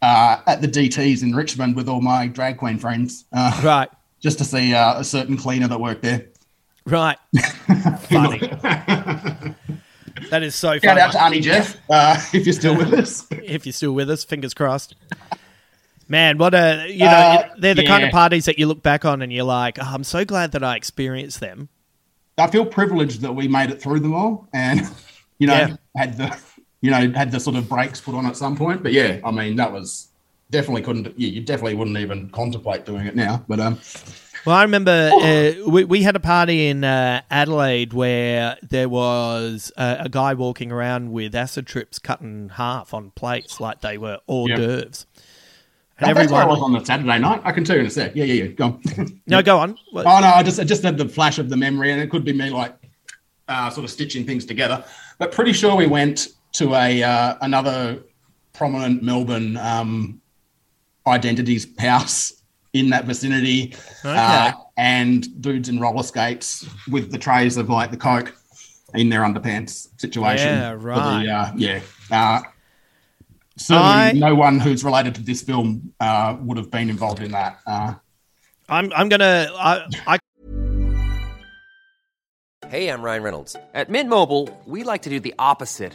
Uh, at the DTs in Richmond with all my drag queen friends, uh, Right. *laughs* just to see uh, a certain cleaner that worked there. Right. *laughs* funny. that is so Shout funny. out to Auntie Jeff uh, *laughs* if you're still with us. if you're still with us, fingers crossed. Man, what a you know, Uh, they're the kind of parties that you look back on and you're like, oh, I'm so glad that I experienced them. I feel privileged that we made it through them all, and you know Yeah. had the you know had the sort of brakes put on at some point. But yeah, I mean that was definitely couldn't. Yeah, you definitely wouldn't even contemplate doing it now. But um, Well, I remember uh, we, we had a party in uh, Adelaide where there was a, a guy walking around with acid trips cut in half on plates like they were hors Yeah. d'oeuvres. that- that's where I was on the Saturday night. I can tell you in a sec. Yeah, yeah, yeah. Go on. No, go on. What- *laughs* Oh no, I just I just had the flash of the memory, and it could be me like uh, sort of stitching things together. But pretty sure we went to a uh, another prominent Melbourne um, identities house in that vicinity, uh, and dudes in roller skates with the trays of like the coke in their underpants situation. Yeah, for the, right. uh, yeah. Uh, certainly, I- no one who's related to this film uh, would have been involved in that. Uh, I'm I'm gonna I, I Hey, I'm Ryan Reynolds. At Mint Mobile, we like to do the opposite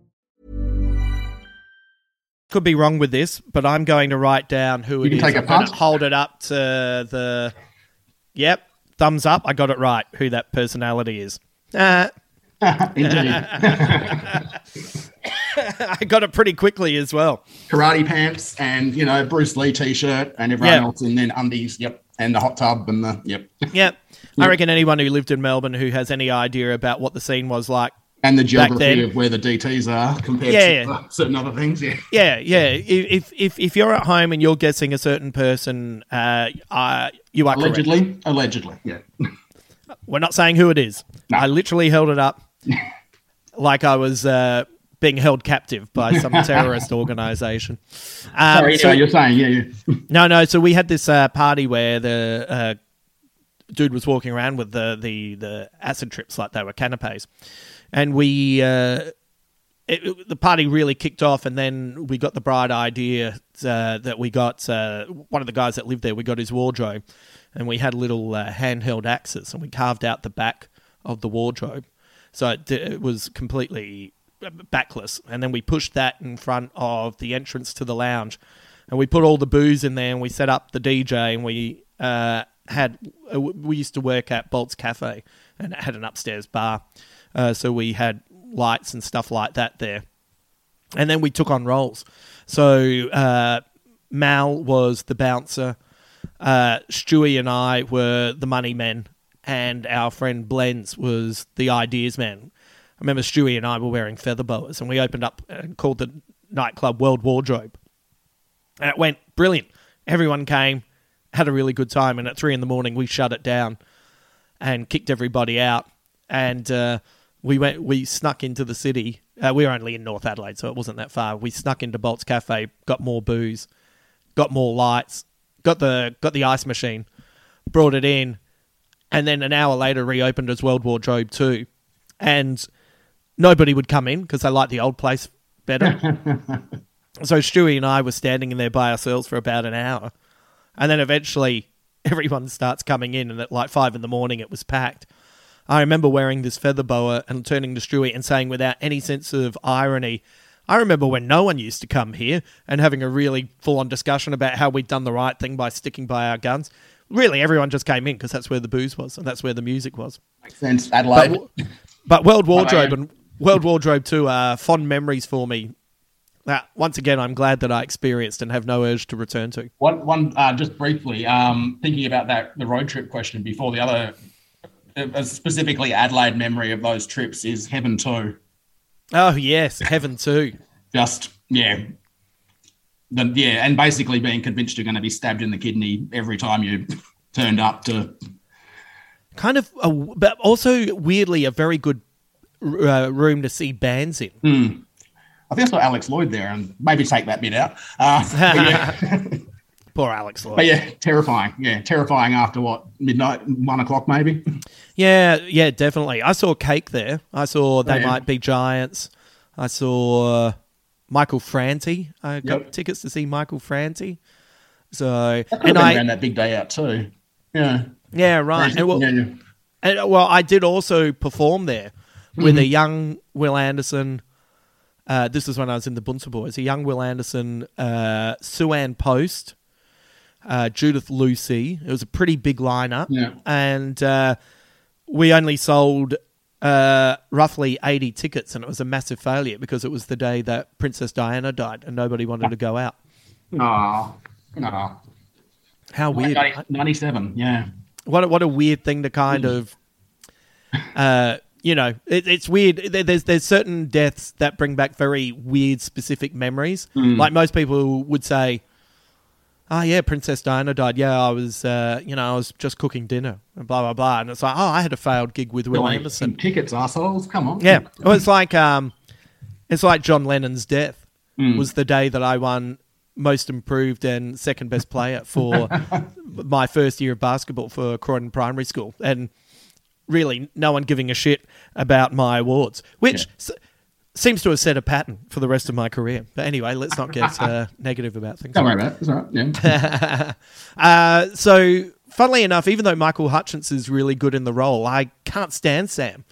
Could be wrong with this, but I'm going to write down who You it can is. take a punt. hold it up to the. Yep, thumbs up. I got it right. Who that personality is. Uh. *laughs* *laughs* I got it pretty quickly as well. Karate pants and you know Bruce Lee t-shirt and everyone Yeah. else and then undies. Yep, and the hot tub and the yep. Yep. I reckon anyone who lived in Melbourne who has any idea about what the scene was like And the geography of where the DTs are compared Yeah, to yeah. uh, certain other things. Yeah. Yeah, yeah. If if if you're at home and you're guessing a certain person, uh, uh you are correct. Allegedly, allegedly, yeah. We're not saying who it is. I literally held it up *laughs* like I was uh, being held captive by some *laughs* terrorist organization. Um, Sorry, so- yeah, you're saying, yeah, yeah. *laughs* no, no. So we had this uh, party where the uh, dude was walking around with the, the, the acid trips like they were canapes, and we uh, it, the party really kicked off, and then we got the bright idea uh, that we got uh, one of the guys that lived there. We got his wardrobe, and we had little uh, handheld axes, and we carved out the back of the wardrobe, so it, it was completely backless. And then we pushed that in front of the entrance to the lounge, and we put all the booze in there, and we set up the DJ, and we uh, had uh, we used to work at Bolt's Cafe, and it had an upstairs bar, uh, so we had lights and stuff like that there. And then we took on roles. So uh, Mal was the bouncer, uh, Stewie and I were the money men, and our friend Blends was the ideas man. I remember Stewie and I were wearing feather boas, and we opened up and called the nightclub World Wardrobe. And it went brilliant. Everyone came, had a really good time, and at three in the morning we shut it down and kicked everybody out. And uh, we went, we snuck into the city. Uh, we were only in North Adelaide, so it wasn't that far. We snuck into Bolt's Cafe, got more booze, got more lights, got the got the ice machine, brought it in, and then an hour later reopened as World Wardrobe Two, and nobody would come in because they liked the old place better. *laughs* so Stewie and I were standing in there by ourselves for about an hour, and then eventually *laughs* everyone starts coming in, and at like five in the morning it was packed. I remember wearing this feather boa and turning to Stewie and saying without any sense of irony, I remember when no one used to come here and having a really full on discussion about how we'd done the right thing by sticking by our guns. Really, everyone just came in because that's where the booze was and that's where the music was. Makes sense. Adelaide. But, but World Wardrobe and World Wardrobe 2 are fond memories for me. That once again, I'm glad that I experienced and have no urge to return to. One, one, uh, just briefly, um, thinking about that, the road trip question before the other, specifically Adelaide memory of those trips is Heaven Two. Oh yes, Heaven 2. Just yeah, the, yeah, and basically being convinced you're going to be stabbed in the kidney every time you turned up to. Kind of, a, but also weirdly a very good uh, room to see bands in. Hmm. I think I saw Alex Lloyd there, and maybe take that bit out. Uh, yeah. *laughs* *laughs* Poor Alex Lloyd. But yeah, terrifying. Yeah, terrifying after what midnight, one o'clock maybe. Yeah, yeah, definitely. I saw Cake there. I saw They Oh, yeah. Might Be Giants. I saw uh, Michael Franti. I got Yep. tickets to see Michael Franti. So, That could have and I, ran that big day out too. Yeah. yeah, right. And well, Yeah, yeah. and, well, I did also perform there with Mm-hmm. a young Wil Anderson. Uh, this is when I was in the Bunter Boys. A young Wil Anderson, uh, Sue-Ann Post, uh, Judith Lucy. It was a pretty big lineup. Yeah. And uh, we only sold uh, roughly 80 tickets, and it was a massive failure because it was the day that Princess Diana died and nobody wanted to go out. Oh, no. How weird. 97, yeah. What a, what a weird thing to kind of, uh, you know, it, it's weird. There- There's there's certain deaths that bring back very weird specific memories. Mm. Like most people would say, oh yeah, Princess Diana died. Yeah, I was, uh, you know, I was just cooking dinner, and blah blah blah. And it's like, oh, I had a failed gig with Wil Like, Anderson. tickets, assholes. Come on. Yeah, well, it's like, um, it's like John Lennon's death Mm. was the day that I won most improved and second best player for *laughs* my first year of basketball for Croydon Primary School, and really no one giving a shit about my awards, which. s- Seems to have set a pattern for the rest of my career. But anyway, let's not get uh, *laughs* negative about things. Don't worry about it. It's all right. Yeah. *laughs* uh, so, funnily enough, even though Michael Hutchence is really good in the role, I can't stand Sam.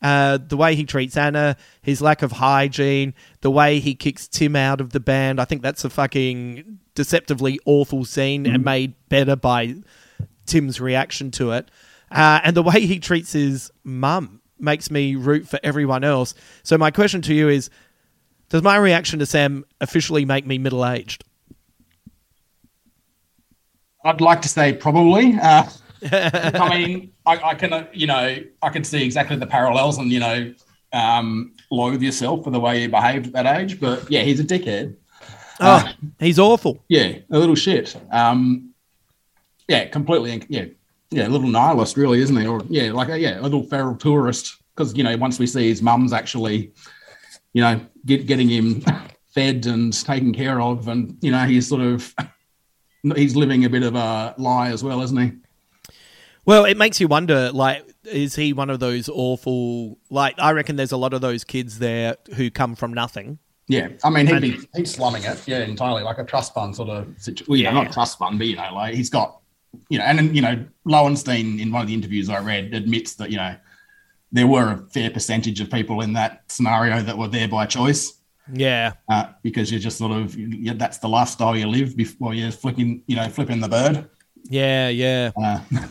Uh, the way he treats Anna, his lack of hygiene, the way he kicks Tim out of the band, I think that's a fucking deceptively awful scene and made better by Tim's reaction to it. Uh, and the way he treats his mum makes me root for everyone else. So, my question to you is Does my reaction to Sam officially make me middle aged? I'd like to say probably. Uh, *laughs* I mean, I, I can, uh, you know, I can see exactly the parallels and, you know, um, loathe yourself for the way you behaved at that age. But yeah, he's a dickhead. Oh, he's awful. Yeah, a little shit. Um, yeah, completely. Yeah, yeah, a little nihilist, really, isn't he? Or yeah, like a, yeah, a little feral tourist. Because you know, once we see his mum's actually, you know, get, getting him *laughs* fed and taken care of, and you know, he's sort of *laughs* he's living a bit of a lie as well, isn't he? Well, it makes you wonder, like, is he one of those awful, like, I reckon there's a lot of those kids there who come from nothing. Yeah, I mean, he'd be he's slumming it. Yeah, entirely like a trust fund sort of situation. Well, know, Yeah. not trust fund, but you know, like he's got, you know, and you know, Lowenstein in one of the interviews I read admits that you know there were a fair percentage of people in that scenario that were there by choice. Yeah. Uh, because you're just sort of yeah, that's the lifestyle you live before you're flipping, you know, flipping the bird. Yeah, yeah. Uh, *laughs*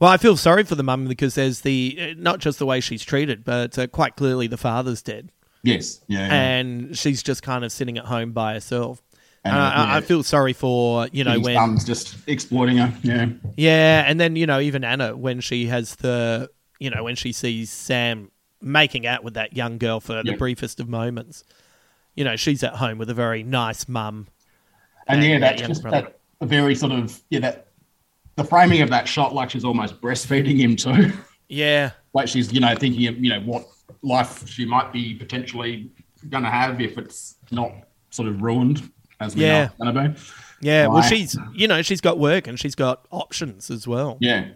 Well, I feel sorry for the mum because there's the, uh, not just the way she's treated, but uh, quite clearly the father's dead. yes, yeah, yeah. And she's just kind of sitting at home by herself. And, And uh, I, I feel sorry for, you know, his when. son's just exploiting her. Yeah, Yeah, and then you know even Anna when she has the you know when she sees Sam making out with that young girl for the briefest of moments, you know she's at home with a very nice mum. And yeah, that's young just brother. that very sort of yeah that the framing of that shot like she's almost breastfeeding him too. Yeah, *laughs* like she's you know thinking of you know what life she might be potentially going to have if it's not sort of ruined as we Yeah. know it's going to be. yeah. Well, she's you know she's got work and she's got options as well. Yeah.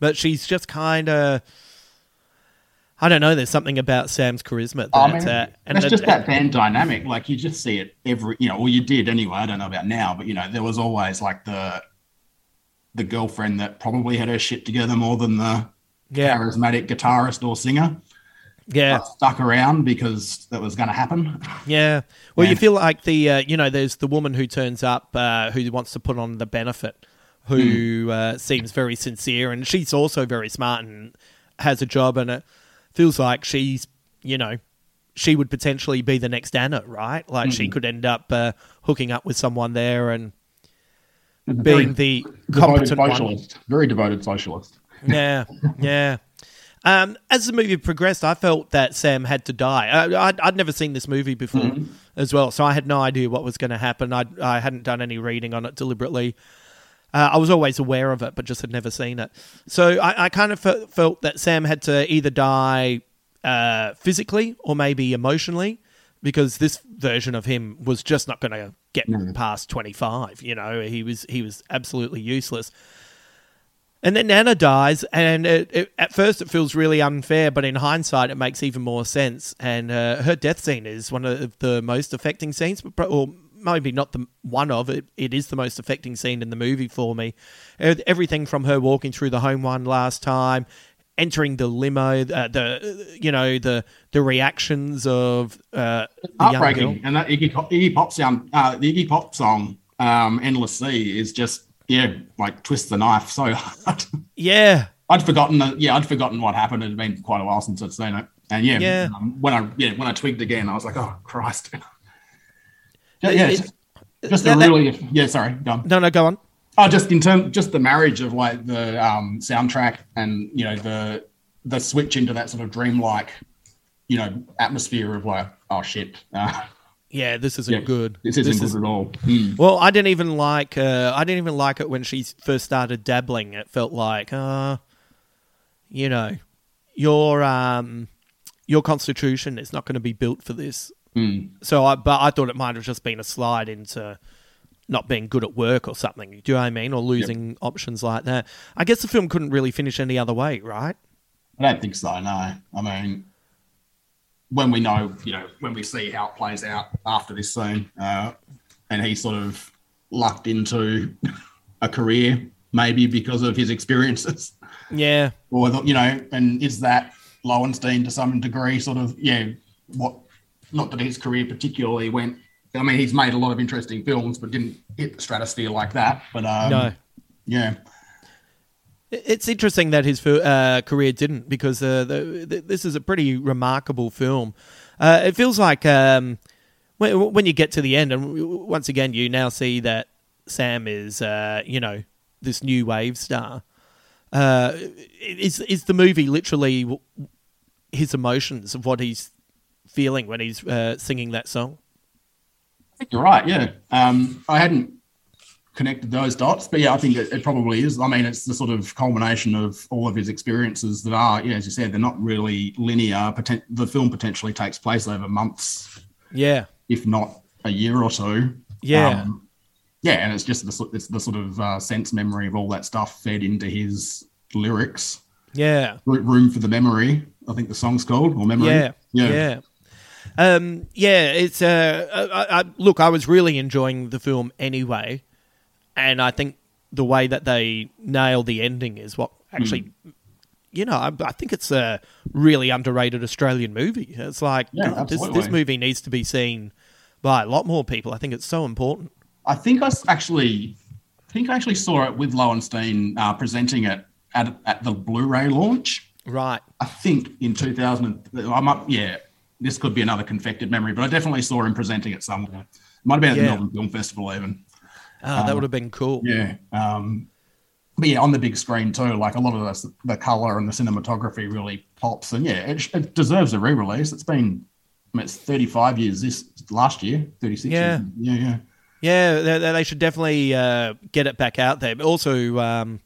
but she's just kind of. I don't know. There's something about Sam's charisma that, I mean, uh, and that's that- just that *laughs* band dynamic. Like you just see it every, you know, well, you did anyway. I don't know about now, but you know, there was always like the the girlfriend that probably had her shit together more than the Yeah. charismatic guitarist or singer. Yeah. stuck around because that was going to happen. Yeah. Well, you feel like the uh, you know there's the woman who turns up uh, who wants to put on the benefit, who uh, seems very sincere, and she's also very smart and has a job, and it feels like she's you know she would potentially be the next Anna, right? Like she Mm. could end up uh, hooking up with someone there and being the devoted competent socialist, very devoted socialist. Yeah, yeah. Um, as the movie progressed, I felt that Sam had to die. I, I'd, I'd never seen this movie before Mhm. as well, so I had no idea what was going to happen. I I hadn't done any reading on it deliberately. Uh, I was always aware of it, but just had never seen it. So I, I kind of fe- felt that Sam had to either die uh, physically or maybe emotionally, because this version of him was just not going to get past twenty five. You know, he was he was absolutely useless. And then Anna dies, and it, it, at first it feels really unfair, but in hindsight, it makes even more sense. And uh, her death scene is one of the most affecting scenes, but or maybe not the one of it. It is the most affecting scene in the movie for me. Everything from her walking through the home one last time, entering the limo, uh, the you know the the reactions of uh, the. Heartbreaking. And that Iggy Pop, Iggy Pop sound, uh, the Iggy Pop song, um, "Endless Sea," is just yeah, like twist the knife so *laughs* hard. Yeah, I'd forgotten that. Yeah, I'd forgotten what happened. It had been quite a while since I'd seen it. And yeah, Yeah. um, when I yeah when I twigged again, I was like, oh Christ. *laughs* yeah, yeah, it's just that- a that- really yeah. Sorry, go on. No, no, go on. Oh, just in terms, just the marriage of like the um, soundtrack and you know the the switch into that sort of dreamlike, you know, atmosphere of like, oh shit, uh, yeah, this isn't Yeah, good. This isn't is- good at all. Mm. Well, I didn't even like. Uh, I didn't even like it when she first started dabbling. It felt like, uh, you know, your um, your constitution is not going to be built for this. Mm. So, I but I thought it might have just been a slide into not being good at work or something. Do you know what I mean? Or losing options like that. I guess the film couldn't really finish any other way, right? I don't think so. No, I mean, when we know, you know, when we see how it plays out after this scene, uh, and he sort of lucked into *laughs* a career, maybe because of his experiences, *laughs* Yeah. or you know, and is that Lowenstein to some degree, sort of, yeah, what? Not that his career particularly went. I mean, he's made a lot of interesting films, but didn't hit the stratosphere like that. But um, No. yeah, It's interesting that his uh, career didn't because uh, the, the, this is a pretty remarkable film. Uh, it feels like um, when, when you get to the end, and once again, you now see that Sam is, uh, you know, this new wave star. Uh, is is the movie literally his emotions of what he's feeling when he's uh, singing that song? I think you're right. Yeah, um, I hadn't connected those dots, but yeah, I think it, it probably is. I mean, it's the sort of culmination of all of his experiences that are, yeah, as you said, they're not really linear. Poten- the film potentially takes place over months, Yeah, if not a year or two. Yeah. Um, yeah, and it's just the, sort- it's the sort of uh, sense memory of all that stuff fed into his lyrics. yeah. Ro- Room for the memory, I think the song's called, or memory. Yeah, yeah, Um, yeah, it's uh, I, I, look. I was really enjoying the film anyway, and I think the way that they nail the ending is what actually, you know, I, I think it's a really underrated Australian movie. It's like Yeah, this this movie needs to be seen by a lot more people. I think it's so important. I think I actually, I think I actually saw it with Lowenstein uh, presenting it at, at the Blu-ray launch. Right. I think in 2000. I'm up. Yeah, this could be another confected memory, but I definitely saw him presenting it somewhere. It might have been at the Melbourne Film Festival even. Ah, that Um, would have been cool. Yeah. Um, but yeah, on the big screen too, like a lot of the, the color and the cinematography really pops. And yeah, it, it deserves a re-release. It's been, I mean, it's 35 years this last year, 36 Yeah. years. Yeah, yeah. Yeah, they, they should definitely uh, get it back out there. But also, um,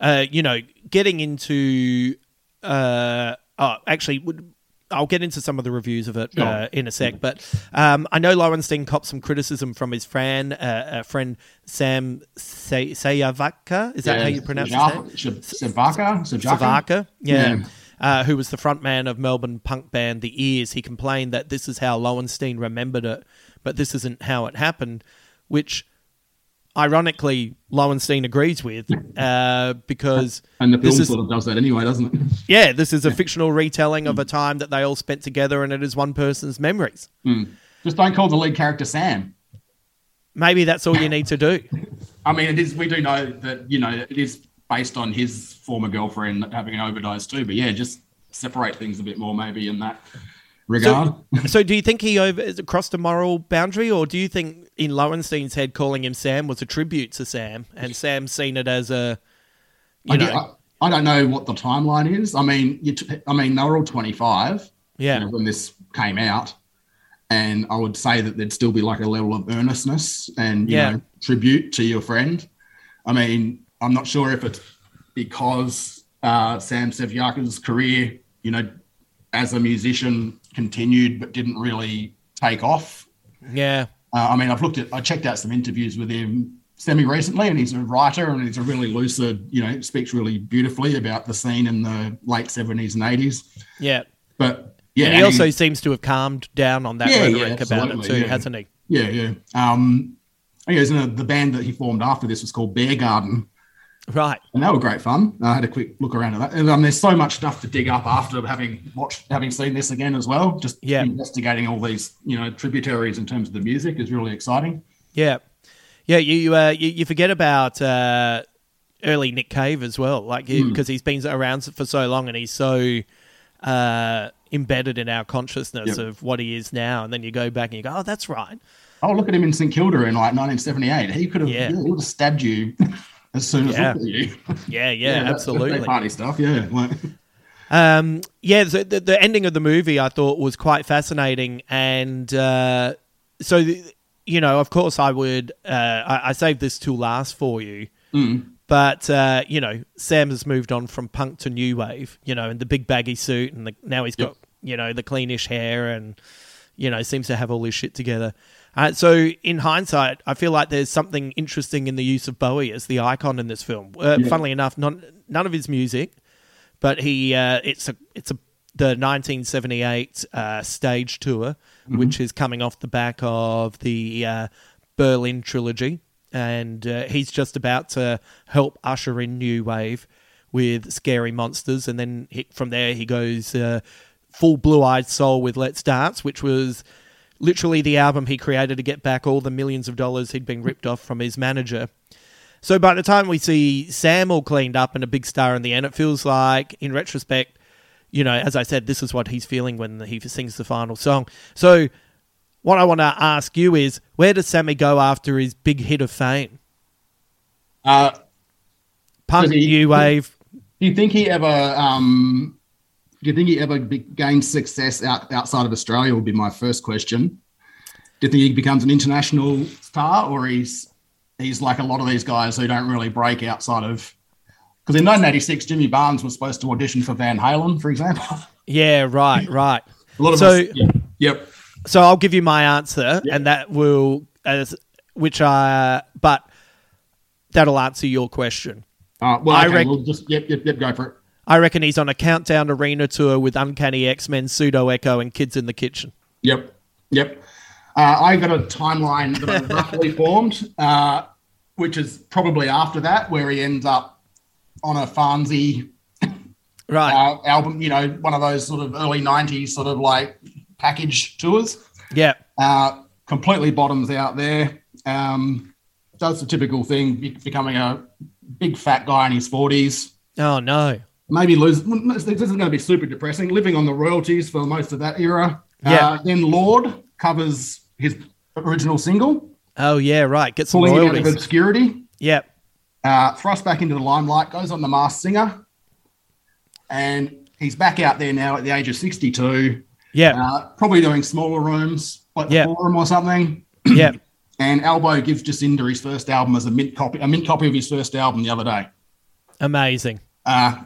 uh, you know, getting into. Uh, oh, actually, would- I'll get into some of the reviews of it Sure. uh, in a sec. But um, I know Lowenstein copped some criticism from his friend, uh, uh, friend Sam Say- Sayavaka. Is that how you pronounce his name? Savaka? Savaka, yeah. Yeah. Uh, who was the frontman of Melbourne punk band The Ears. He complained that this is how Lowenstein remembered it, but this isn't how it happened, which ironically Lowenstein agrees with uh, because *laughs* And the film this is, sort of does that anyway, doesn't it? *laughs* yeah, this is a fictional retelling of a time that they all spent together and it is one person's memories. Hmm. Just don't call the lead character Sam. Maybe that's all you need to do. *laughs* I mean, it is. We do know that you know it is based on his former girlfriend having an overdose too. But yeah, just separate things a bit more, maybe in that regard. So, so do you think he over crossed a moral boundary, or do you think in Lowenstein's head calling him Sam was a tribute to Sam, and Sam's seen it as a, you I, know, do- I, I don't know what the timeline is. I mean, you t- I mean, they were all twenty five. Yeah. when this came out, and I would say that there'd still be like a level of earnestness and you Yeah. know tribute to your friend. I mean, I'm not sure if it's because uh, Sam Sevyaka's career, you know, as a musician continued but didn't really take off. yeah, Uh, I mean, I've looked at, I checked out some interviews with him semi recently, and he's a writer and he's a really lucid, you know, speaks really beautifully about the scene in the late 70s and 80s. yeah. But yeah, and he and also he- seems to have calmed down on that Yeah, yeah, about it too, yeah. hasn't he? Yeah, yeah. Um, anyways, uh, the band that he formed after this was called Bear Garden, Right. and they were great fun. I had a quick look around at that, and um, there's so much stuff to dig up after having watched, having seen this again as well. Just Yeah. investigating all these, you know, tributaries in terms of the music is really exciting. Yeah, yeah. You you, uh, you, you forget about uh, early Nick Cave as well, like Hmm. because he's been around for so long and he's so uh, embedded in our consciousness Yep. of what he is now, and then you go back and you go, oh, that's right. Oh, look at him in St Kilda in like 1978. He could have, yeah. he would have stabbed you *laughs* as soon as Yeah. you. Yeah, yeah, that's absolutely. party stuff. Yeah, like, Um, yeah, so the, the ending of the movie I thought was quite fascinating, and uh, so you know, of course, I would. Uh, I, I saved this to last for you, Mm. but uh, you know, Sam has moved on from punk to new wave. You know, and the big baggy suit, and the, now he's got Yep. you know the cleanish hair, and you know seems to have all his shit together. Uh, so, in hindsight, I feel like there's something interesting in the use of Bowie as the icon in this film. Uh, Yeah. Funnily enough, none none of his music, but he uh, it's a it's a the 1978 uh, stage tour, which is coming off the back of the uh, Berlin trilogy, and uh, he's just about to help usher in new wave with Scary Monsters, and then he, from there he goes uh, full Blue Eyed Soul with Let's Dance, which was literally the album he created to get back all the millions of dollars he'd been ripped off from his manager. So by the time we see Sam all cleaned up and a big star in the end, it feels like, in retrospect, you know, as I said, this is what he's feeling when he sings the final song. So what I want to ask you is, where does Sammy go after his big hit of fame? Uh, Punk, he- new wave. do you think he ever? Um, do you think he ever be, gained success out, outside of Australia? Would be my first question. Do you think he becomes an international star, or he's he's like a lot of these guys who don't really break outside of? Because in 1986, Jimmy Barnes was supposed to audition for Van Halen, for example. *laughs* Yeah, right, right. A lot of so, us, yeah, yep. So I'll give you my answer, and that will, as which I, but that'll answer your question. Uh, well, I okay, rec- we'll just yep, yep, yep. Go for it. I reckon he's on a countdown arena tour with Uncanny X Men, Pseudo Echo, and Kids in the Kitchen. Yep, yep. Uh, I got a timeline that I roughly *laughs* formed, uh, which is probably after that, where he ends up on a Farnsey Right. uh, album. You know, one of those sort of early '90s sort of like package tours. Yeah. Uh, completely bottoms out there. Um, does the typical thing, be- becoming a big fat guy in his 40s. Oh no. Maybe lose. This isn't going to be super depressing. Living on the royalties for most of that era. Yeah. Uh, then Lorde covers his original single, Oh yeah, right. Get some pulling out of obscurity. Yep. Uh, thrust back into the limelight, goes on the Masked Singer, and he's back out there now at the age of 62. Yeah. Uh, probably doing smaller rooms, like Yeah. the forum or something. *clears throat* yeah. *clears throat* And Albo gives Jacinda his first album as a mint copy, a mint copy of his first album the other day. Amazing. Uh,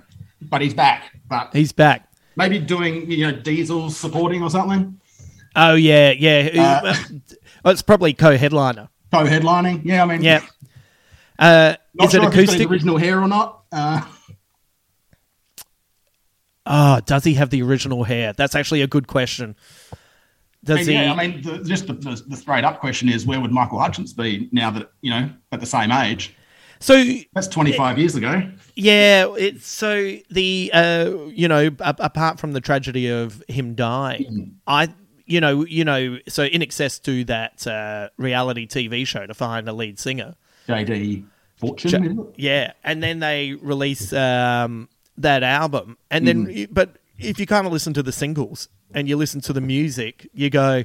but he's back. But He's back. maybe doing you know Diesel supporting or something. Oh yeah, yeah. Uh, well, it's probably co-headliner. Co-headlining. Yeah, I mean, Yeah. Uh, Not is sure it if acoustic? original hair or not. Uh, Oh, does he have the original hair? That's actually a good question. Does and he? yeah, I mean, the, just the, the, the straight up question is, where would Michael Hutchence be now that you know at the same age? So That's twenty five years ago. yeah, it's so the uh, you know a- apart from the tragedy of him dying, I you know you know so INXS to that uh, reality TV show to find a lead singer. JD Fortune. It? Yeah, and then they release um, that album, and then but if you kind of listen to the singles and you listen to the music, you go,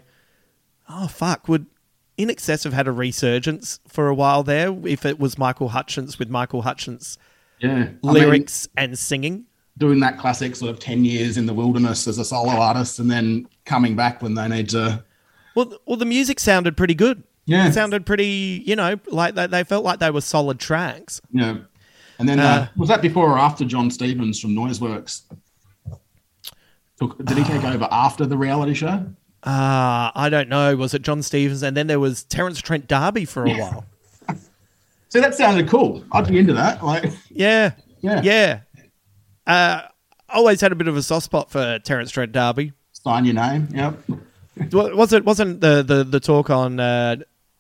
"Oh fuck!" Would INXS have had a resurgence for a while there if it was Michael Hutchence with Michael Hutchence Yeah, I mean, lyrics and singing? doing that classic sort of ten years in the wilderness as a solo artist, and then coming back when they need to. Well, well, the music sounded pretty good. Yeah. it sounded pretty. You know, like they, they felt like they were solid tracks. Yeah. and then uh, Uh, was that before or after Jon Stevens from Noiseworks? Took, did he take over after the reality show? Uh, I don't know. Was it Jon Stevens? And then there was Terence Trent D'Arby for a while. *laughs* So that sounded cool. I'd be into that. Like, Yeah. Yeah. Yeah. Uh, always had a bit of a soft spot for Terence Trent D'Arby. sign your name. Yep. *laughs* Was it wasn't the the, the talk on uh,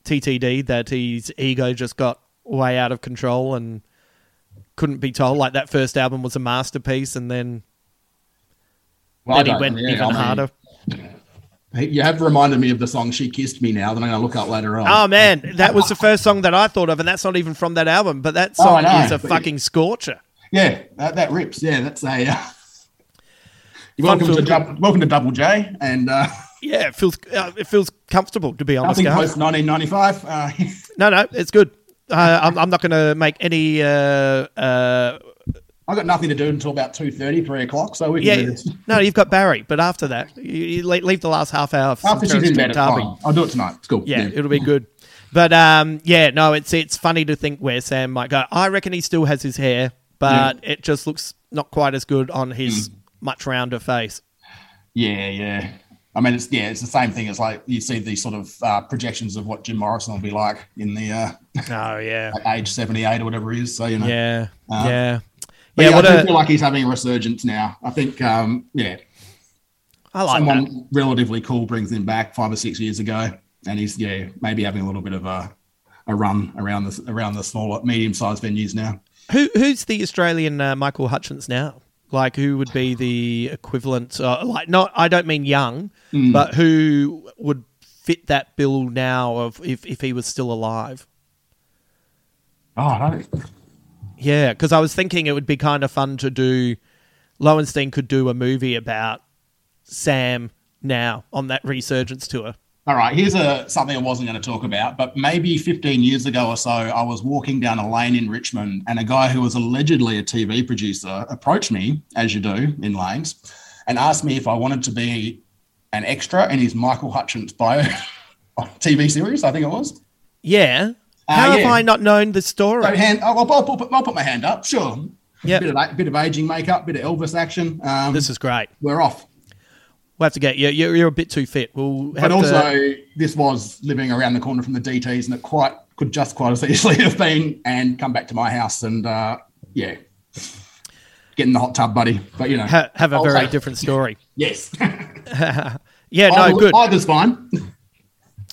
TTD that his ego just got way out of control and couldn't be told like that first album was a masterpiece and then Well, then he went yeah, even I mean, harder. *laughs* You have reminded me of the song "She Kissed Me" now that I'm going to look up later on. Oh man, that was the first song that I thought of, and that's not even from that album. But that Oh, song know, is a but- fucking scorcher. Yeah, that, that rips. Yeah, that's a. Uh, welcome to. Dub- welcome to Double J, and uh, Yeah, it feels uh, it feels comfortable to be honest. nothing post 1995. Uh, *laughs* No, no, it's good. Uh, I'm, I'm not going to make any uh, uh, I got nothing to do until about 2.30, 3 o'clock. So we can do Yeah, this. no, you've got Barry, but after that, you, you leave, the last half hour. After she's in bed, it's Trent fine. I'll do it tonight. It's cool. Yeah, it'll be good. But um, yeah, no, it's it's funny to think where Sam might go. I reckon he still has his hair, but it just looks not quite as good on his much rounder face. Yeah, yeah. I mean, it's yeah, it's the same thing It's like you see these sort of uh, projections of what Jim Morrison will be like in the uh, Oh yeah, *laughs* at age seventy eight or whatever he is. So you know, yeah, Uh, yeah, But yeah. yeah, what I do a, feel like he's having a resurgence now. I think, um, yeah, I like someone that. relatively cool brings him back five or six years ago, and he's yeah maybe having a little bit of a a run around the around the smaller medium sized venues now. Who who's the Australian uh, Michael Hutchence now? Like who would be the equivalent? Uh, like not, I don't mean young, Mm. but who would fit that bill now of if if he was still alive? Oh, I don't. Yeah, because I was thinking it would be kind of fun to do. Lowenstein could do a movie about Sam now on that resurgence tour. All right, here's a something I wasn't going to talk about, but maybe 15 years ago or so, I was walking down a lane in Richmond, and a guy who was allegedly a TV producer approached me, as you do in lanes, and asked me if I wanted to be an extra in his Michael Hutchence bio *laughs* TV series. I think it was. Yeah. Uh, How have yeah. I not known the story? So hand, I'll, I'll, put, I'll put my hand up. Sure. Yep. Bit of bit of aging makeup, bit of Elvis action. Um, This is great. we're off. We'll have to get you. You're, you're a bit too fit. We'll have But also, to, this was living around the corner from the DTs, and it quite could just quite as easily *laughs* have been and come back to my house and uh, yeah, get in the hot tub, buddy. But you know, ha- have a I'll very take- different story. *laughs* Yes, *laughs* Yeah, no, Either- good. Either's fine.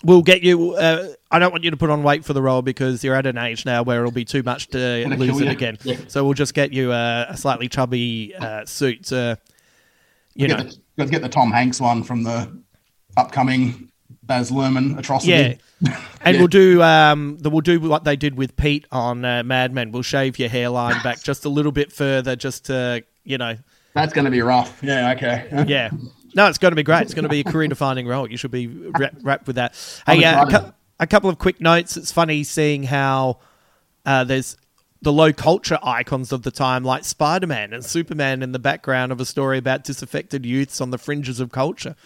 We'll get you. Uh, I don't want you to put on weight for the role because you're at an age now where it'll be too much to *laughs* lose it again. Yeah. So we'll just get you a, a slightly chubby uh, suit. Uh, you get know, the, let's get the Tom Hanks one from the upcoming Baz Luhrmann atrocity. Yeah. *laughs* And Yeah. we'll do um, the, we'll do what they did with Pete on uh, Mad Men. We'll shave your hairline back just a little bit further, just to you know. That's going to be rough. Yeah. Okay. Yeah. *laughs* No, it's going to be great. It's going to be a career-defining role. You should be wra- wrapped with that. Hey, uh, a, a couple of quick notes. It's funny seeing how uh, there's the low culture icons of the time, like Spider-Man and Superman, in the background of a story about disaffected youths on the fringes of culture.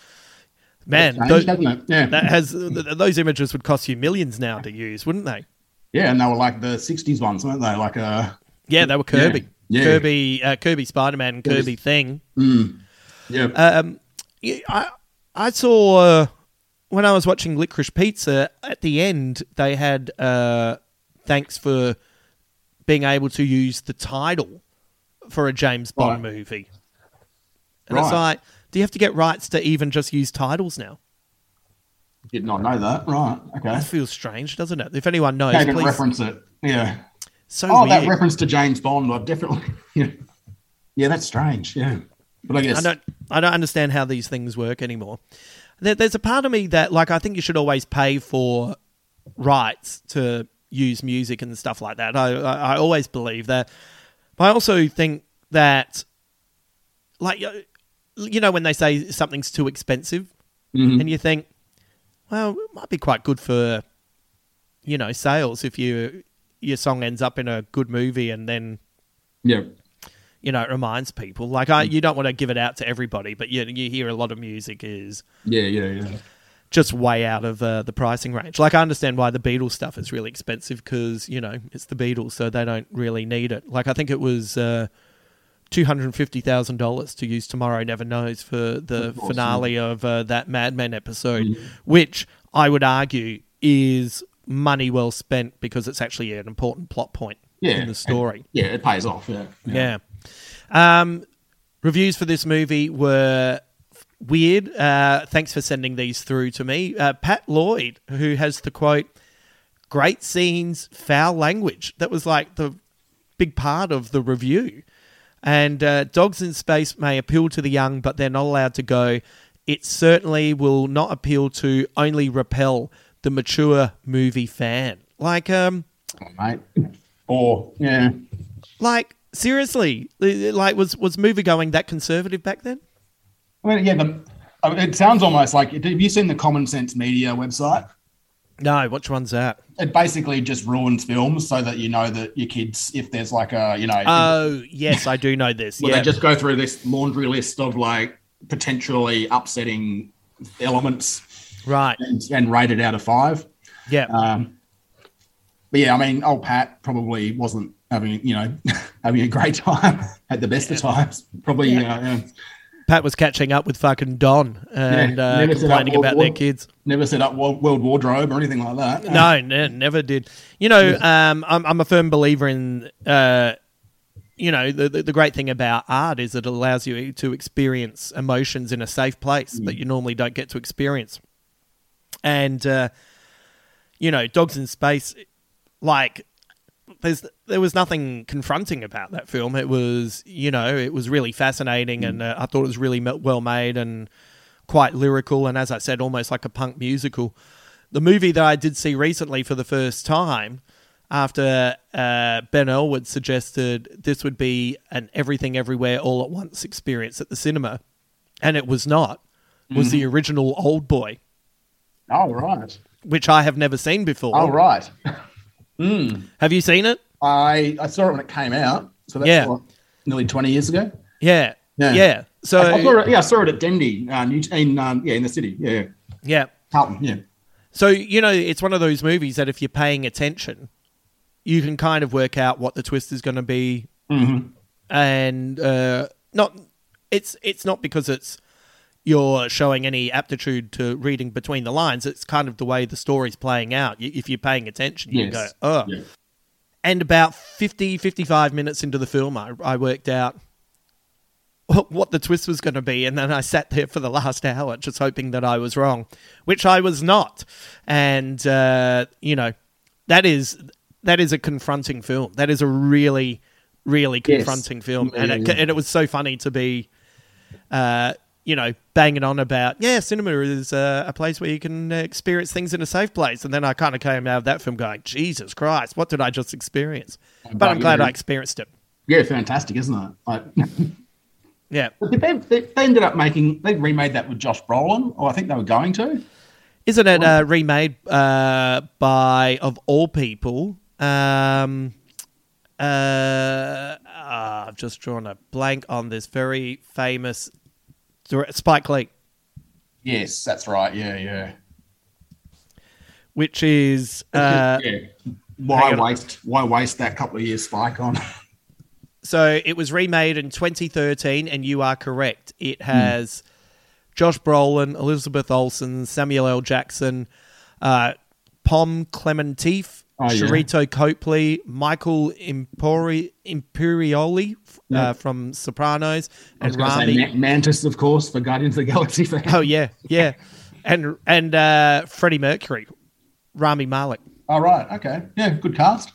Man, Changed, those. Yeah. that has those images would cost you millions now to use, wouldn't they? Yeah, and they were like the '60s ones, weren't they? Like uh, Yeah, they were Kirby, Yeah. Kirby, uh, Kirby Spider-Man, and Kirby's- Kirby Thing. mm, yeah. Um, yeah, I I saw uh, when I was watching Licorice Pizza at the end they had uh, thanks for being able to use the title for a James Bond Right. movie, and it's like, do you have to get rights to even just use titles now? Did not know that. Right. Okay. That feels strange, doesn't it? If anyone knows, please. reference it. Yeah. So oh, weird. that reference to James Bond, I definitely. *laughs* Yeah, yeah that's strange. Yeah, but I guess I don't I don't understand how these things work anymore. There, there's a part of me that like I think you should always pay for rights to use music and stuff like that. I I, I always believe that. But I also think that like you know when they say something's too expensive Mhm. and you think well it might be quite good for you know sales if you your song ends up in a good movie and then yeah, you know, it reminds people. Like, I, you don't want to give it out to everybody, but you, you hear a lot of music is yeah, yeah, yeah. just way out of uh, the pricing range. Like, I understand why the Beatles stuff is really expensive because, you know, it's the Beatles, so they don't really need it. Like, I think it was uh, $250,000 to use Tomorrow Never Knows for the course, finale of uh, that Mad Men episode, which I would argue is money well spent because it's actually an important plot point Yeah, in the story. Yeah, it pays off. Yeah, Yeah. Um, reviews for this movie were weird. Uh, thanks for sending these through to me. Uh, Pat Lloyd, who has the quote, great scenes, foul language. That was like the big part of the review. And uh, Dogs in Space may appeal to the young, but they're not allowed to go. It certainly will not appeal to, only repel the mature movie fan. Like, um, mate. Or yeah, like seriously, like was was movie going that conservative back then? I mean, yeah. The, it sounds almost like. Have you seen the Common Sense Media website? No, which one's that? It basically just ruins films so that you know that your kids, if there's like a, you know, Oh, yes, I do know this. *laughs* Well, yeah. they just go through this laundry list of like potentially upsetting elements right. and, and rate it out of five. Yeah. Um, but yeah, I mean, old Pat probably wasn't having, you know, *laughs* having a great time at the best of times. Probably, uh, yeah. Pat was catching up with fucking Don and Yeah, uh, never set up complaining about War- their kids. Never set up World, World Wardrobe or anything like that. No, ne- never did. You know, um, I'm, I'm a firm believer in, uh, you know, the, the the great thing about art is it allows you to experience emotions in a safe place that you normally don't get to experience. And, uh, you know, Dogs in Space, like, there's there was nothing confronting about that film. It was, you know, it was really fascinating, and uh, I thought it was really well made and quite lyrical, and as I said, almost like a punk musical. The movie that I did see recently for the first time, after uh, Ben Elwood suggested this would be an everything everywhere all at once experience at the cinema, and it was not, was the original Old Boy, Oh, right. which I have never seen before. Oh, right. *laughs* Mm. Have you seen it? I, I saw it when it came out. So that's Yeah. what, nearly 20 years ago. Yeah. Yeah. Yeah. So I saw it, yeah, I saw it at Dendy, uh, in, um, yeah, in the city. Yeah, yeah. yeah. Carlton, yeah. So, you know, it's one of those movies that if you're paying attention, you can kind of work out what the twist is going to be. Mhm. And uh, not it's it's not because it's you're showing any aptitude to reading between the lines. It's kind of the way the story's playing out. If you're paying attention, you Yes. go, oh. Yeah. And about 50, 55 minutes into the film, I, I worked out *laughs* what the twist was going to be. And then I sat there for the last hour just hoping that I was wrong, which I was not. And, uh, you know, that is that is a confronting film. That is a really, really Yes. confronting film. Yeah, and, it, yeah. and it was so funny to be, uh, you know, banging on about, yeah, cinema is uh, a place where you can experience things in a safe place. And then I kind of came out of that film going, Jesus Christ, what did I just experience? But But, I'm glad yeah. I experienced it. Yeah, fantastic, isn't it? Like, *laughs* Yeah. but they, they, ended up making, they remade that with Josh Brolin, or I think they were going to. Isn't it uh, remade uh, by, of all people, um, uh, ah, I've just drawn a blank on this very famous Spike Lee, Yes, that's right. Yeah, yeah. which is uh, yeah. Why hang on. waste? Why waste that couple of years spike on? *laughs* So it was remade in 2013, and you are correct. It has Josh Brolin, Elizabeth Olsen, Samuel L. Jackson, uh, Pom Klementieff, Oh, yeah. Sharlto Copley, Michael Impori- Imperioli Yeah. uh, from Sopranos, and going say Rami. Mantis, of course, for Guardians of the Galaxy fans. oh yeah, yeah, and and uh, Freddie Mercury, Rami Malek. All right. Okay. Yeah. Good cast.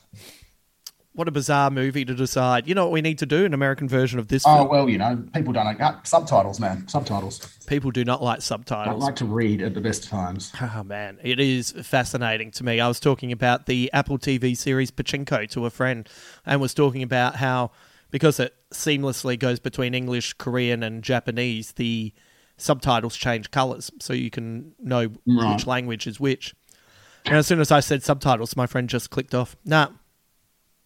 What a bizarre movie to decide. You know what we need to do? An American version of this. Oh film. well, you know, people don't like uh, subtitles, man. Subtitles. People do not like subtitles. I like to read at the best times. Oh *laughs* man, it is fascinating to me. I was talking about the Apple TV series Pachinko to a friend and was talking about how because it seamlessly goes between English, Korean and Japanese, the subtitles change colors so you can know Right. which language is which. And as soon as I said subtitles, my friend just clicked off. Nah.